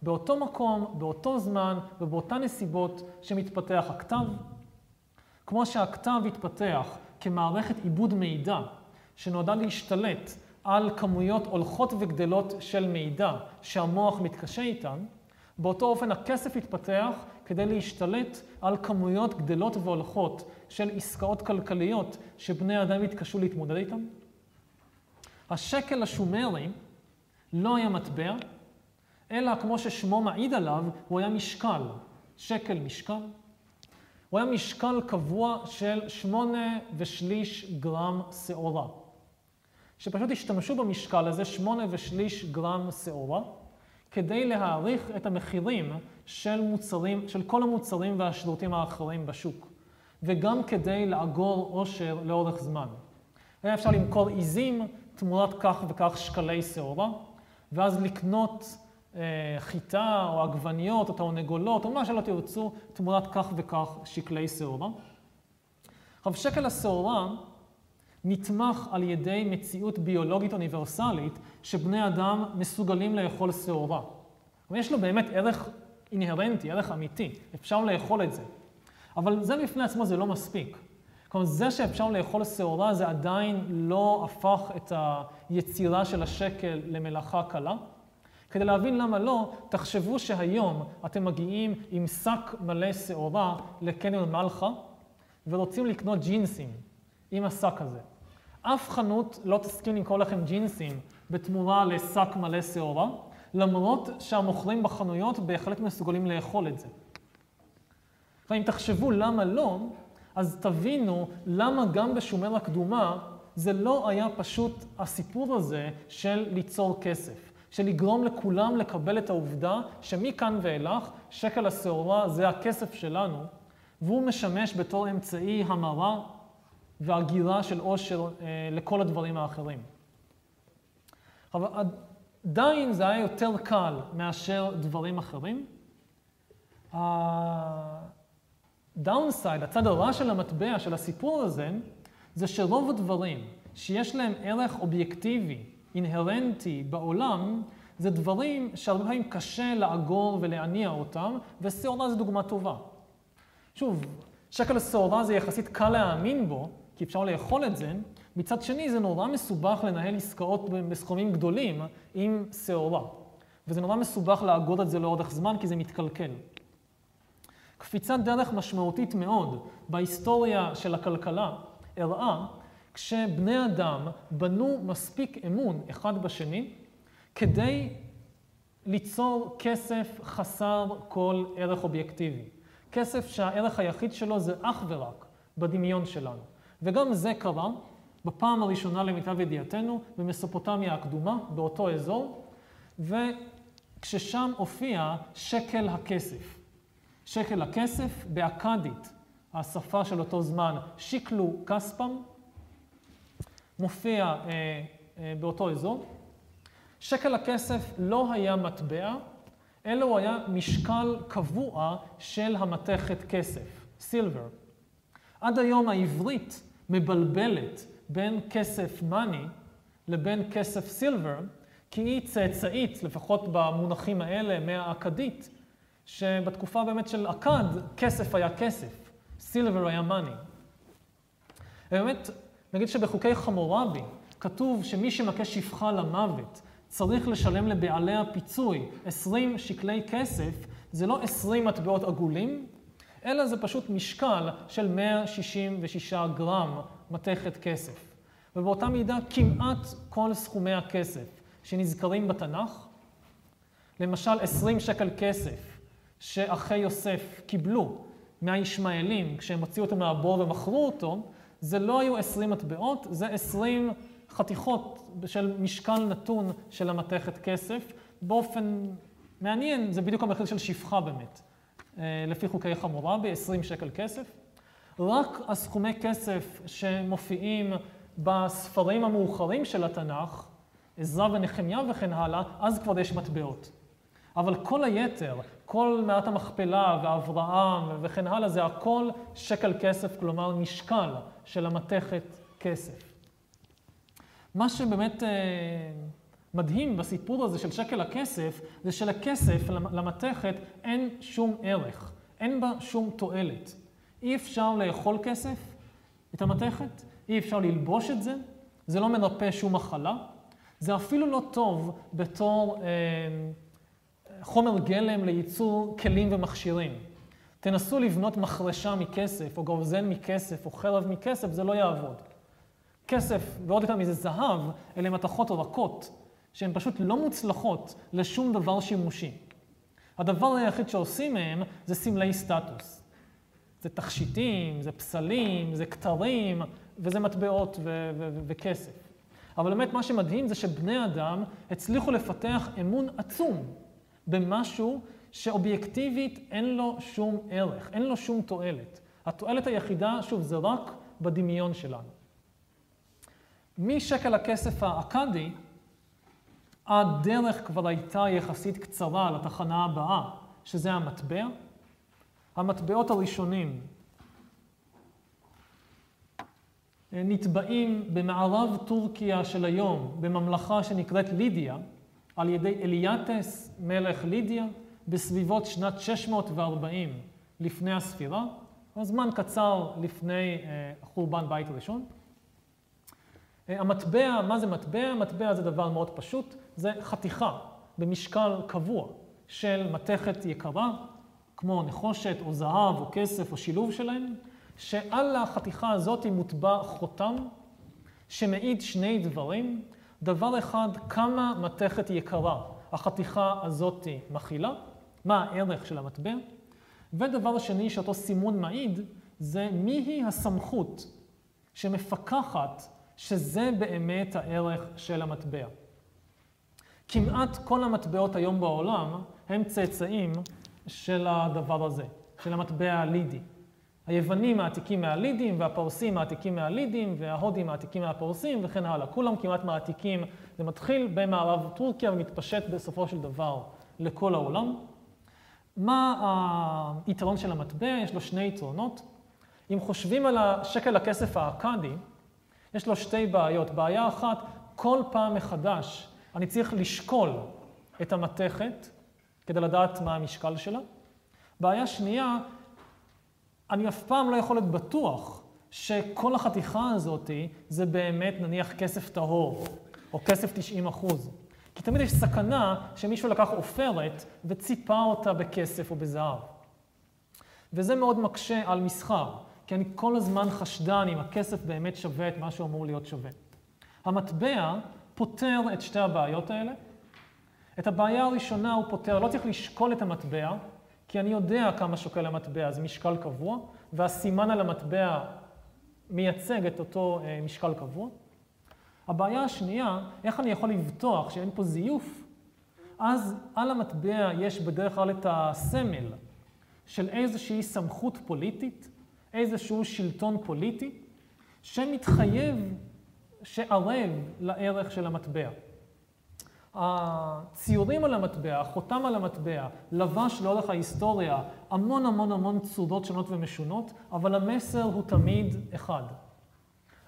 באותו מקום, באותו זמן ובאותן נסיבות שמתפתח הכתב. כמו שהכתב התפתח כמערכת עיבוד מידע שנועדה להשתלט על כמויות הולכות וגדלות של מידע שהמוח מתקשה איתן, באותו אופן הכסף התפתח כדי להשתלט על כמויות גדלות והולכות של עסקאות כלכליות שבני אדם התקשו להתמודד איתן. השקל השומרי לא היה מטבע, אלא כמו ששמו מעיד עליו, הוא היה משקל. שקל משקל. הוא היה משקל קבוע של שמונה ושליש גרם שעורה. שפשוט השתמשו במשקל הזה, שמונה ושליש גרם שעורה, כדי להעריך את המחירים של מוצרים, של כל המוצרים והשירותים האחרים בשוק, וגם כדי לאגור עושר לאורך זמן. היה אפשר למכור עיזים תמורת כך וכך שקלי שעורה, ואז לקנות אה, חיטה או עגבניות או תרנגולות או מה שלא תרצו תמורת כך וכך שקלי שעורה. עכשיו, שקל השעורה נתמך על ידי מציאות ביולוגית אוניברסלית שבני אדם מסוגלים לאכול שעורה. יש לו באמת ערך אינהרנטי, ערך אמיתי, אפשר לאכול את זה. אבל זה בפני עצמו זה לא מספיק. כלומר, זה שאפשר לאכול שעורה זה עדיין לא הפך את היצירה של השקל למלאכה קלה. כדי להבין למה לא, תחשבו שהיום אתם מגיעים עם שק מלא שעורה לקניון מלחה, ורוצים לקנות ג'ינסים עם השק הזה. אף חנות לא תסכים למכור לכם ג'ינסים בתמורה לשק מלא שעורה, למרות שהמוכרים בחנויות בהחלט מסוגלים לאכול את זה. ואם תחשבו למה לא, אז תבינו למה גם בשומר הקדומה זה לא היה פשוט הסיפור הזה של ליצור כסף, של לגרום לכולם לקבל את העובדה שמכאן ואילך שקל השעורה זה הכסף שלנו, והוא משמש בתור אמצעי המרה והגירה של עושר אה, לכל הדברים האחרים. אבל עדיין זה היה יותר קל מאשר דברים אחרים, הדאונסייד, הצד הרע של המטבע, של הסיפור הזה, זה שרוב הדברים שיש להם ערך אובייקטיבי, אינהרנטי בעולם, זה דברים שהרבה פעמים קשה לאגור ולהניע אותם, ושעורה זה דוגמה טובה. שוב, שקל שעורה זה יחסית קל להאמין בו, כי אפשר לאכול את זה, מצד שני זה נורא מסובך לנהל עסקאות בסכומים גדולים עם שעורה. וזה נורא מסובך לאגור את זה לאורך זמן כי זה מתקלקל. קפיצת דרך משמעותית מאוד בהיסטוריה של הכלכלה הראה כשבני אדם בנו מספיק אמון אחד בשני כדי ליצור כסף חסר כל ערך אובייקטיבי. כסף שהערך היחיד שלו זה אך ורק בדמיון שלנו. וגם זה קרה בפעם הראשונה למיטב ידיעתנו במסופוטמיה הקדומה, באותו אזור, וכששם הופיע שקל הכסף. שקל הכסף באכדית, השפה של אותו זמן, שיקלו כספם, מופיע אה, אה, באותו אזור. שקל הכסף לא היה מטבע, אלא הוא היה משקל קבוע של המתכת כסף, סילבר. עד היום העברית מבלבלת בין כסף מאני לבין כסף סילבר, כי היא צאצאית, לפחות במונחים האלה, מהאכדית, שבתקופה באמת של אכד, כסף היה כסף, סילבר היה מאני. באמת, נגיד שבחוקי חמורבי כתוב שמי שמכה שפחה למוות צריך לשלם לבעליה פיצוי 20 שקלי כסף, זה לא 20 מטבעות עגולים, אלא זה פשוט משקל של 166 גרם מתכת כסף. ובאותה מידה כמעט כל סכומי הכסף שנזכרים בתנ"ך, למשל 20 שקל כסף שאחי יוסף קיבלו מהישמעאלים כשהם הוציאו אותו מהבור ומכרו אותו, זה לא היו 20 מטבעות, זה 20 חתיכות של משקל נתון של המתכת כסף. באופן מעניין, זה בדיוק המחיר של שפחה באמת. אה, לפי חוקי חמורבי, 20 שקל כסף. רק הסכומי כסף שמופיעים בספרים המאוחרים של התנ"ך, עזרא ונחמיה וכן הלאה, אז כבר יש מטבעות. אבל כל היתר, כל מעט המכפלה ואברהם וכן הלאה, זה הכל שקל כסף, כלומר משקל של המתכת כסף. מה שבאמת אה, מדהים בסיפור הזה של שקל הכסף, זה שלכסף, למתכת, אין שום ערך, אין בה שום תועלת. אי אפשר לאכול כסף, את המתכת, אי אפשר ללבוש את זה, זה לא מרפא שום מחלה, זה אפילו לא טוב בתור אה, חומר גלם לייצור כלים ומכשירים. תנסו לבנות מחרשה מכסף, או גרזן מכסף, או חרב מכסף, זה לא יעבוד. כסף, ועוד יותר מזה זהב, אלה מתכות רכות, שהן פשוט לא מוצלחות לשום דבר שימושי. הדבר היחיד שעושים מהם זה סמלי סטטוס. זה תכשיטים, זה פסלים, זה כתרים, וזה מטבעות ו- ו- וכסף. אבל באמת מה שמדהים זה שבני אדם הצליחו לפתח אמון עצום במשהו שאובייקטיבית אין לו שום ערך, אין לו שום תועלת. התועלת היחידה, שוב, זה רק בדמיון שלנו. משקל הכסף האכדי, הדרך כבר הייתה יחסית קצרה לתחנה הבאה, שזה המטבע. המטבעות הראשונים נטבעים במערב טורקיה של היום, בממלכה שנקראת לידיה, על ידי אליאטס, מלך לידיה, בסביבות שנת 640 לפני הספירה, זמן קצר לפני אה, חורבן בית ראשון. אה, המטבע, מה זה מטבע? מטבע זה דבר מאוד פשוט, זה חתיכה במשקל קבוע של מתכת יקרה, כמו נחושת או זהב או כסף או שילוב שלהם, שעל החתיכה הזאת מוטבע חותם שמעיד שני דברים. דבר אחד, כמה מתכת יקרה החתיכה הזאת מכילה, מה הערך של המטבע, ודבר שני שאותו סימון מעיד, זה מיהי הסמכות שמפקחת שזה באמת הערך של המטבע. כמעט כל המטבעות היום בעולם הם צאצאים של הדבר הזה, של המטבע הלידי. היוונים מעתיקים מהלידים, והפרסים מעתיקים מהלידים, וההודים מעתיקים מהפרסים וכן הלאה. כולם כמעט מעתיקים. זה מתחיל במערב טורקיה ומתפשט בסופו של דבר לכל העולם. מה היתרון של המטבע? יש לו שני יתרונות. אם חושבים על השקל הכסף האכדי, יש לו שתי בעיות. בעיה אחת, כל פעם מחדש אני צריך לשקול את המתכת כדי לדעת מה המשקל שלה. בעיה שנייה, אני אף פעם לא יכול להיות בטוח שכל החתיכה הזאת זה באמת נניח כסף טהור, או כסף 90 אחוז. כי תמיד יש סכנה שמישהו לקח עופרת וציפה אותה בכסף או בזהב. וזה מאוד מקשה על מסחר, כי אני כל הזמן חשדן אם הכסף באמת שווה את מה שהוא אמור להיות שווה. המטבע פותר את שתי הבעיות האלה. את הבעיה הראשונה הוא פותר, לא צריך לשקול את המטבע, כי אני יודע כמה שוקל המטבע, זה משקל קבוע, והסימן על המטבע מייצג את אותו אה, משקל קבוע. הבעיה השנייה, איך אני יכול לבטוח שאין פה זיוף? אז על המטבע יש בדרך כלל את הסמל של איזושהי סמכות פוליטית, איזשהו שלטון פוליטי, שמתחייב, שערב לערך של המטבע. הציורים על המטבע, החותם על המטבע, לבש לאורך ההיסטוריה המון המון המון צורות שונות ומשונות, אבל המסר הוא תמיד אחד.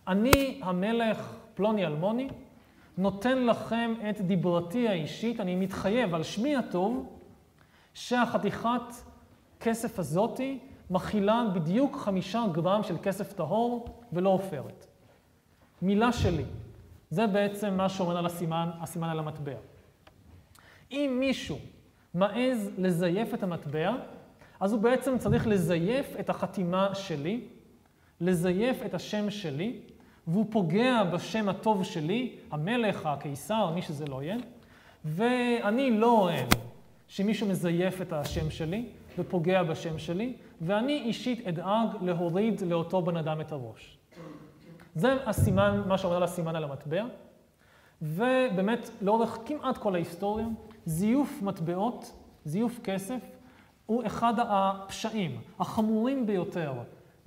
אני המלך פלוני אלמוני, נותן לכם את דיברתי האישית, אני מתחייב על שמי הטוב, שהחתיכת כסף הזאתי מכילה בדיוק חמישה גרם של כסף טהור ולא עופרת. מילה שלי. זה בעצם מה שאומר על הסימן, הסימן על המטבע. אם מישהו מעז לזייף את המטבע, אז הוא בעצם צריך לזייף את החתימה שלי, לזייף את השם שלי, והוא פוגע בשם הטוב שלי, המלך, הקיסר, מי שזה לא יהיה, ואני לא אוהב שמישהו מזייף את השם שלי ופוגע בשם שלי, ואני אישית אדאג להוריד לאותו בן אדם את הראש. זה הסימן, מה שאומר לסימן על המטבע, ובאמת לאורך כמעט כל ההיסטוריה, זיוף מטבעות, זיוף כסף, הוא אחד הפשעים החמורים ביותר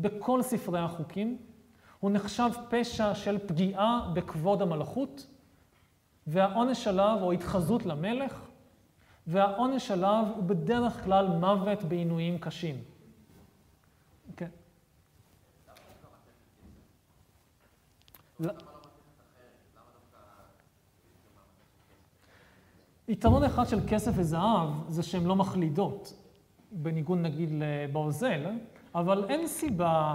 בכל ספרי החוקים. הוא נחשב פשע של פגיעה בכבוד המלכות, והעונש עליו הוא התחזות למלך, והעונש עליו הוא בדרך כלל מוות בעינויים קשים. כן. יתרון אחד של כסף וזהב זה שהן לא מחלידות, בניגוד נגיד לברזל, אבל אין סיבה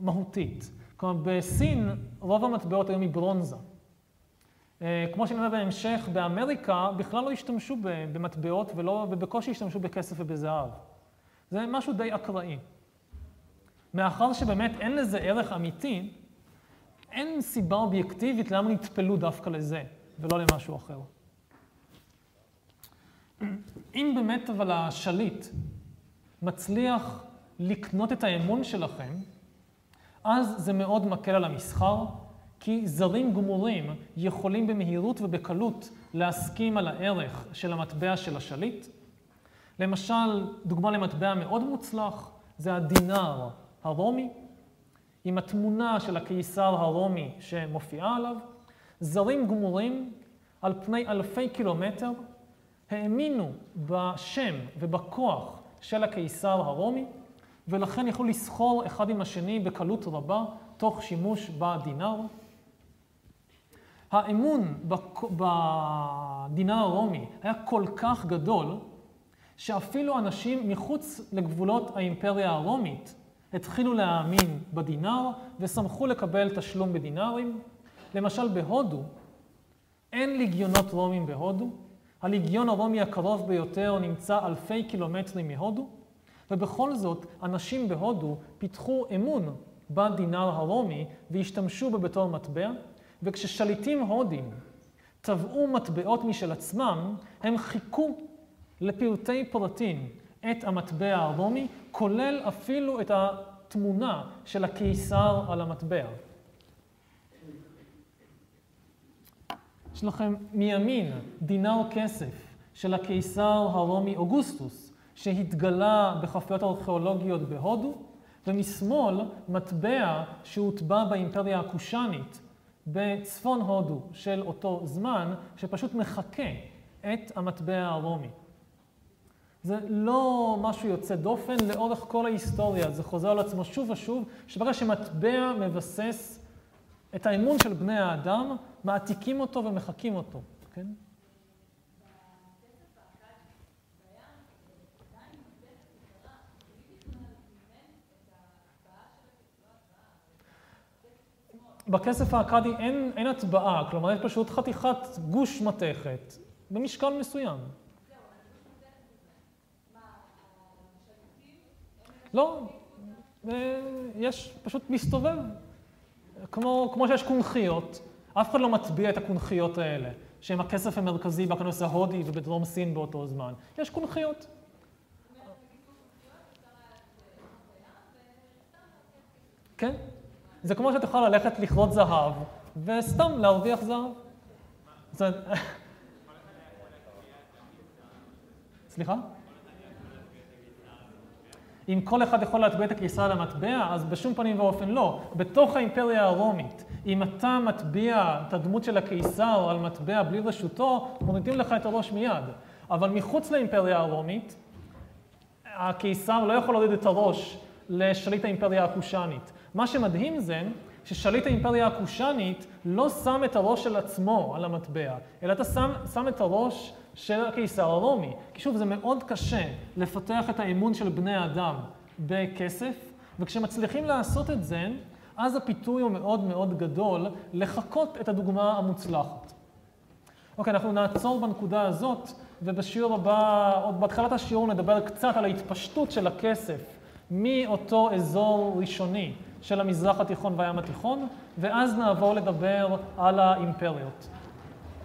מהותית. כלומר, בסין רוב המטבעות היו מברונזה. אה, כמו שנראה בהמשך, באמריקה בכלל לא השתמשו במטבעות ולא, ובקושי השתמשו בכסף ובזהב. זה משהו די אקראי. מאחר שבאמת אין לזה ערך אמיתי, אין סיבה אובייקטיבית למה נטפלו דווקא לזה ולא למשהו אחר. אם באמת אבל השליט מצליח לקנות את האמון שלכם, אז זה מאוד מקל על המסחר, כי זרים גמורים יכולים במהירות ובקלות להסכים על הערך של המטבע של השליט. למשל, דוגמה למטבע מאוד מוצלח זה הדינר הרומי, עם התמונה של הקיסר הרומי שמופיעה עליו. זרים גמורים על פני אלפי קילומטר האמינו בשם ובכוח של הקיסר הרומי, ולכן יכלו לסחור אחד עם השני בקלות רבה, תוך שימוש בדינר. האמון בדינר הרומי היה כל כך גדול, שאפילו אנשים מחוץ לגבולות האימפריה הרומית התחילו להאמין בדינר ושמחו לקבל תשלום בדינרים. למשל בהודו, אין ליגיונות רומים בהודו. הליגיון הרומי הקרוב ביותר נמצא אלפי קילומטרים מהודו, ובכל זאת, אנשים בהודו פיתחו אמון בדינר הרומי והשתמשו בו בתור מטבע, וכששליטים הודים טבעו מטבעות משל עצמם, הם חיכו לפרטי פרטים את המטבע הרומי, כולל אפילו את התמונה של הקיסר על המטבע. יש לכם מימין דינר כסף של הקיסר הרומי אוגוסטוס, שהתגלה בחפויות ארכיאולוגיות בהודו, ומשמאל מטבע שהוטבע באימפריה הקושאנית בצפון הודו של אותו זמן, שפשוט מחקה את המטבע הרומי. זה לא משהו יוצא דופן לאורך כל ההיסטוריה, זה חוזר על עצמו שוב ושוב, שברגע שמטבע מבסס את האמון של בני האדם, מעתיקים אותו ומחקים אותו, כן? בכסף האכדי אין, אין הטבעה, כלומר יש פשוט חתיכת גוש מתכת במשקל מסוים. לא, אה, יש פשוט מסתובב. כמו, כמו שיש קונכיות, אף אחד לא מטביע את הקונכיות האלה, שהן הכסף המרכזי בכנס ההודי ובדרום סין באותו זמן. יש קונכיות. כן. זה כמו שאת יכולה ללכת לכרות זהב, וסתם להרוויח זהב. סליחה? אם כל אחד יכול להטביע את הקיסר למטבע, אז בשום פנים ואופן לא. בתוך האימפריה הרומית, אם אתה מטביע את הדמות של הקיסר על מטבע בלי רשותו, מורידים לך את הראש מיד. אבל מחוץ לאימפריה הרומית, הקיסר לא יכול להוריד את הראש לשליט האימפריה הקושאנית. מה שמדהים זה ששליט האימפריה הקושאנית לא שם את הראש של עצמו על המטבע, אלא אתה שם, שם את הראש של הקיסר הרומי. כי שוב, זה מאוד קשה לפתח את האמון של בני האדם בכסף, וכשמצליחים לעשות את זה, אז הפיתוי הוא מאוד מאוד גדול לחקות את הדוגמה המוצלחת. אוקיי, אנחנו נעצור בנקודה הזאת, ובשיעור הבא, עוד בהתחלת השיעור נדבר קצת על ההתפשטות של הכסף מאותו אזור ראשוני של המזרח התיכון והים התיכון, ואז נעבור לדבר על האימפריות.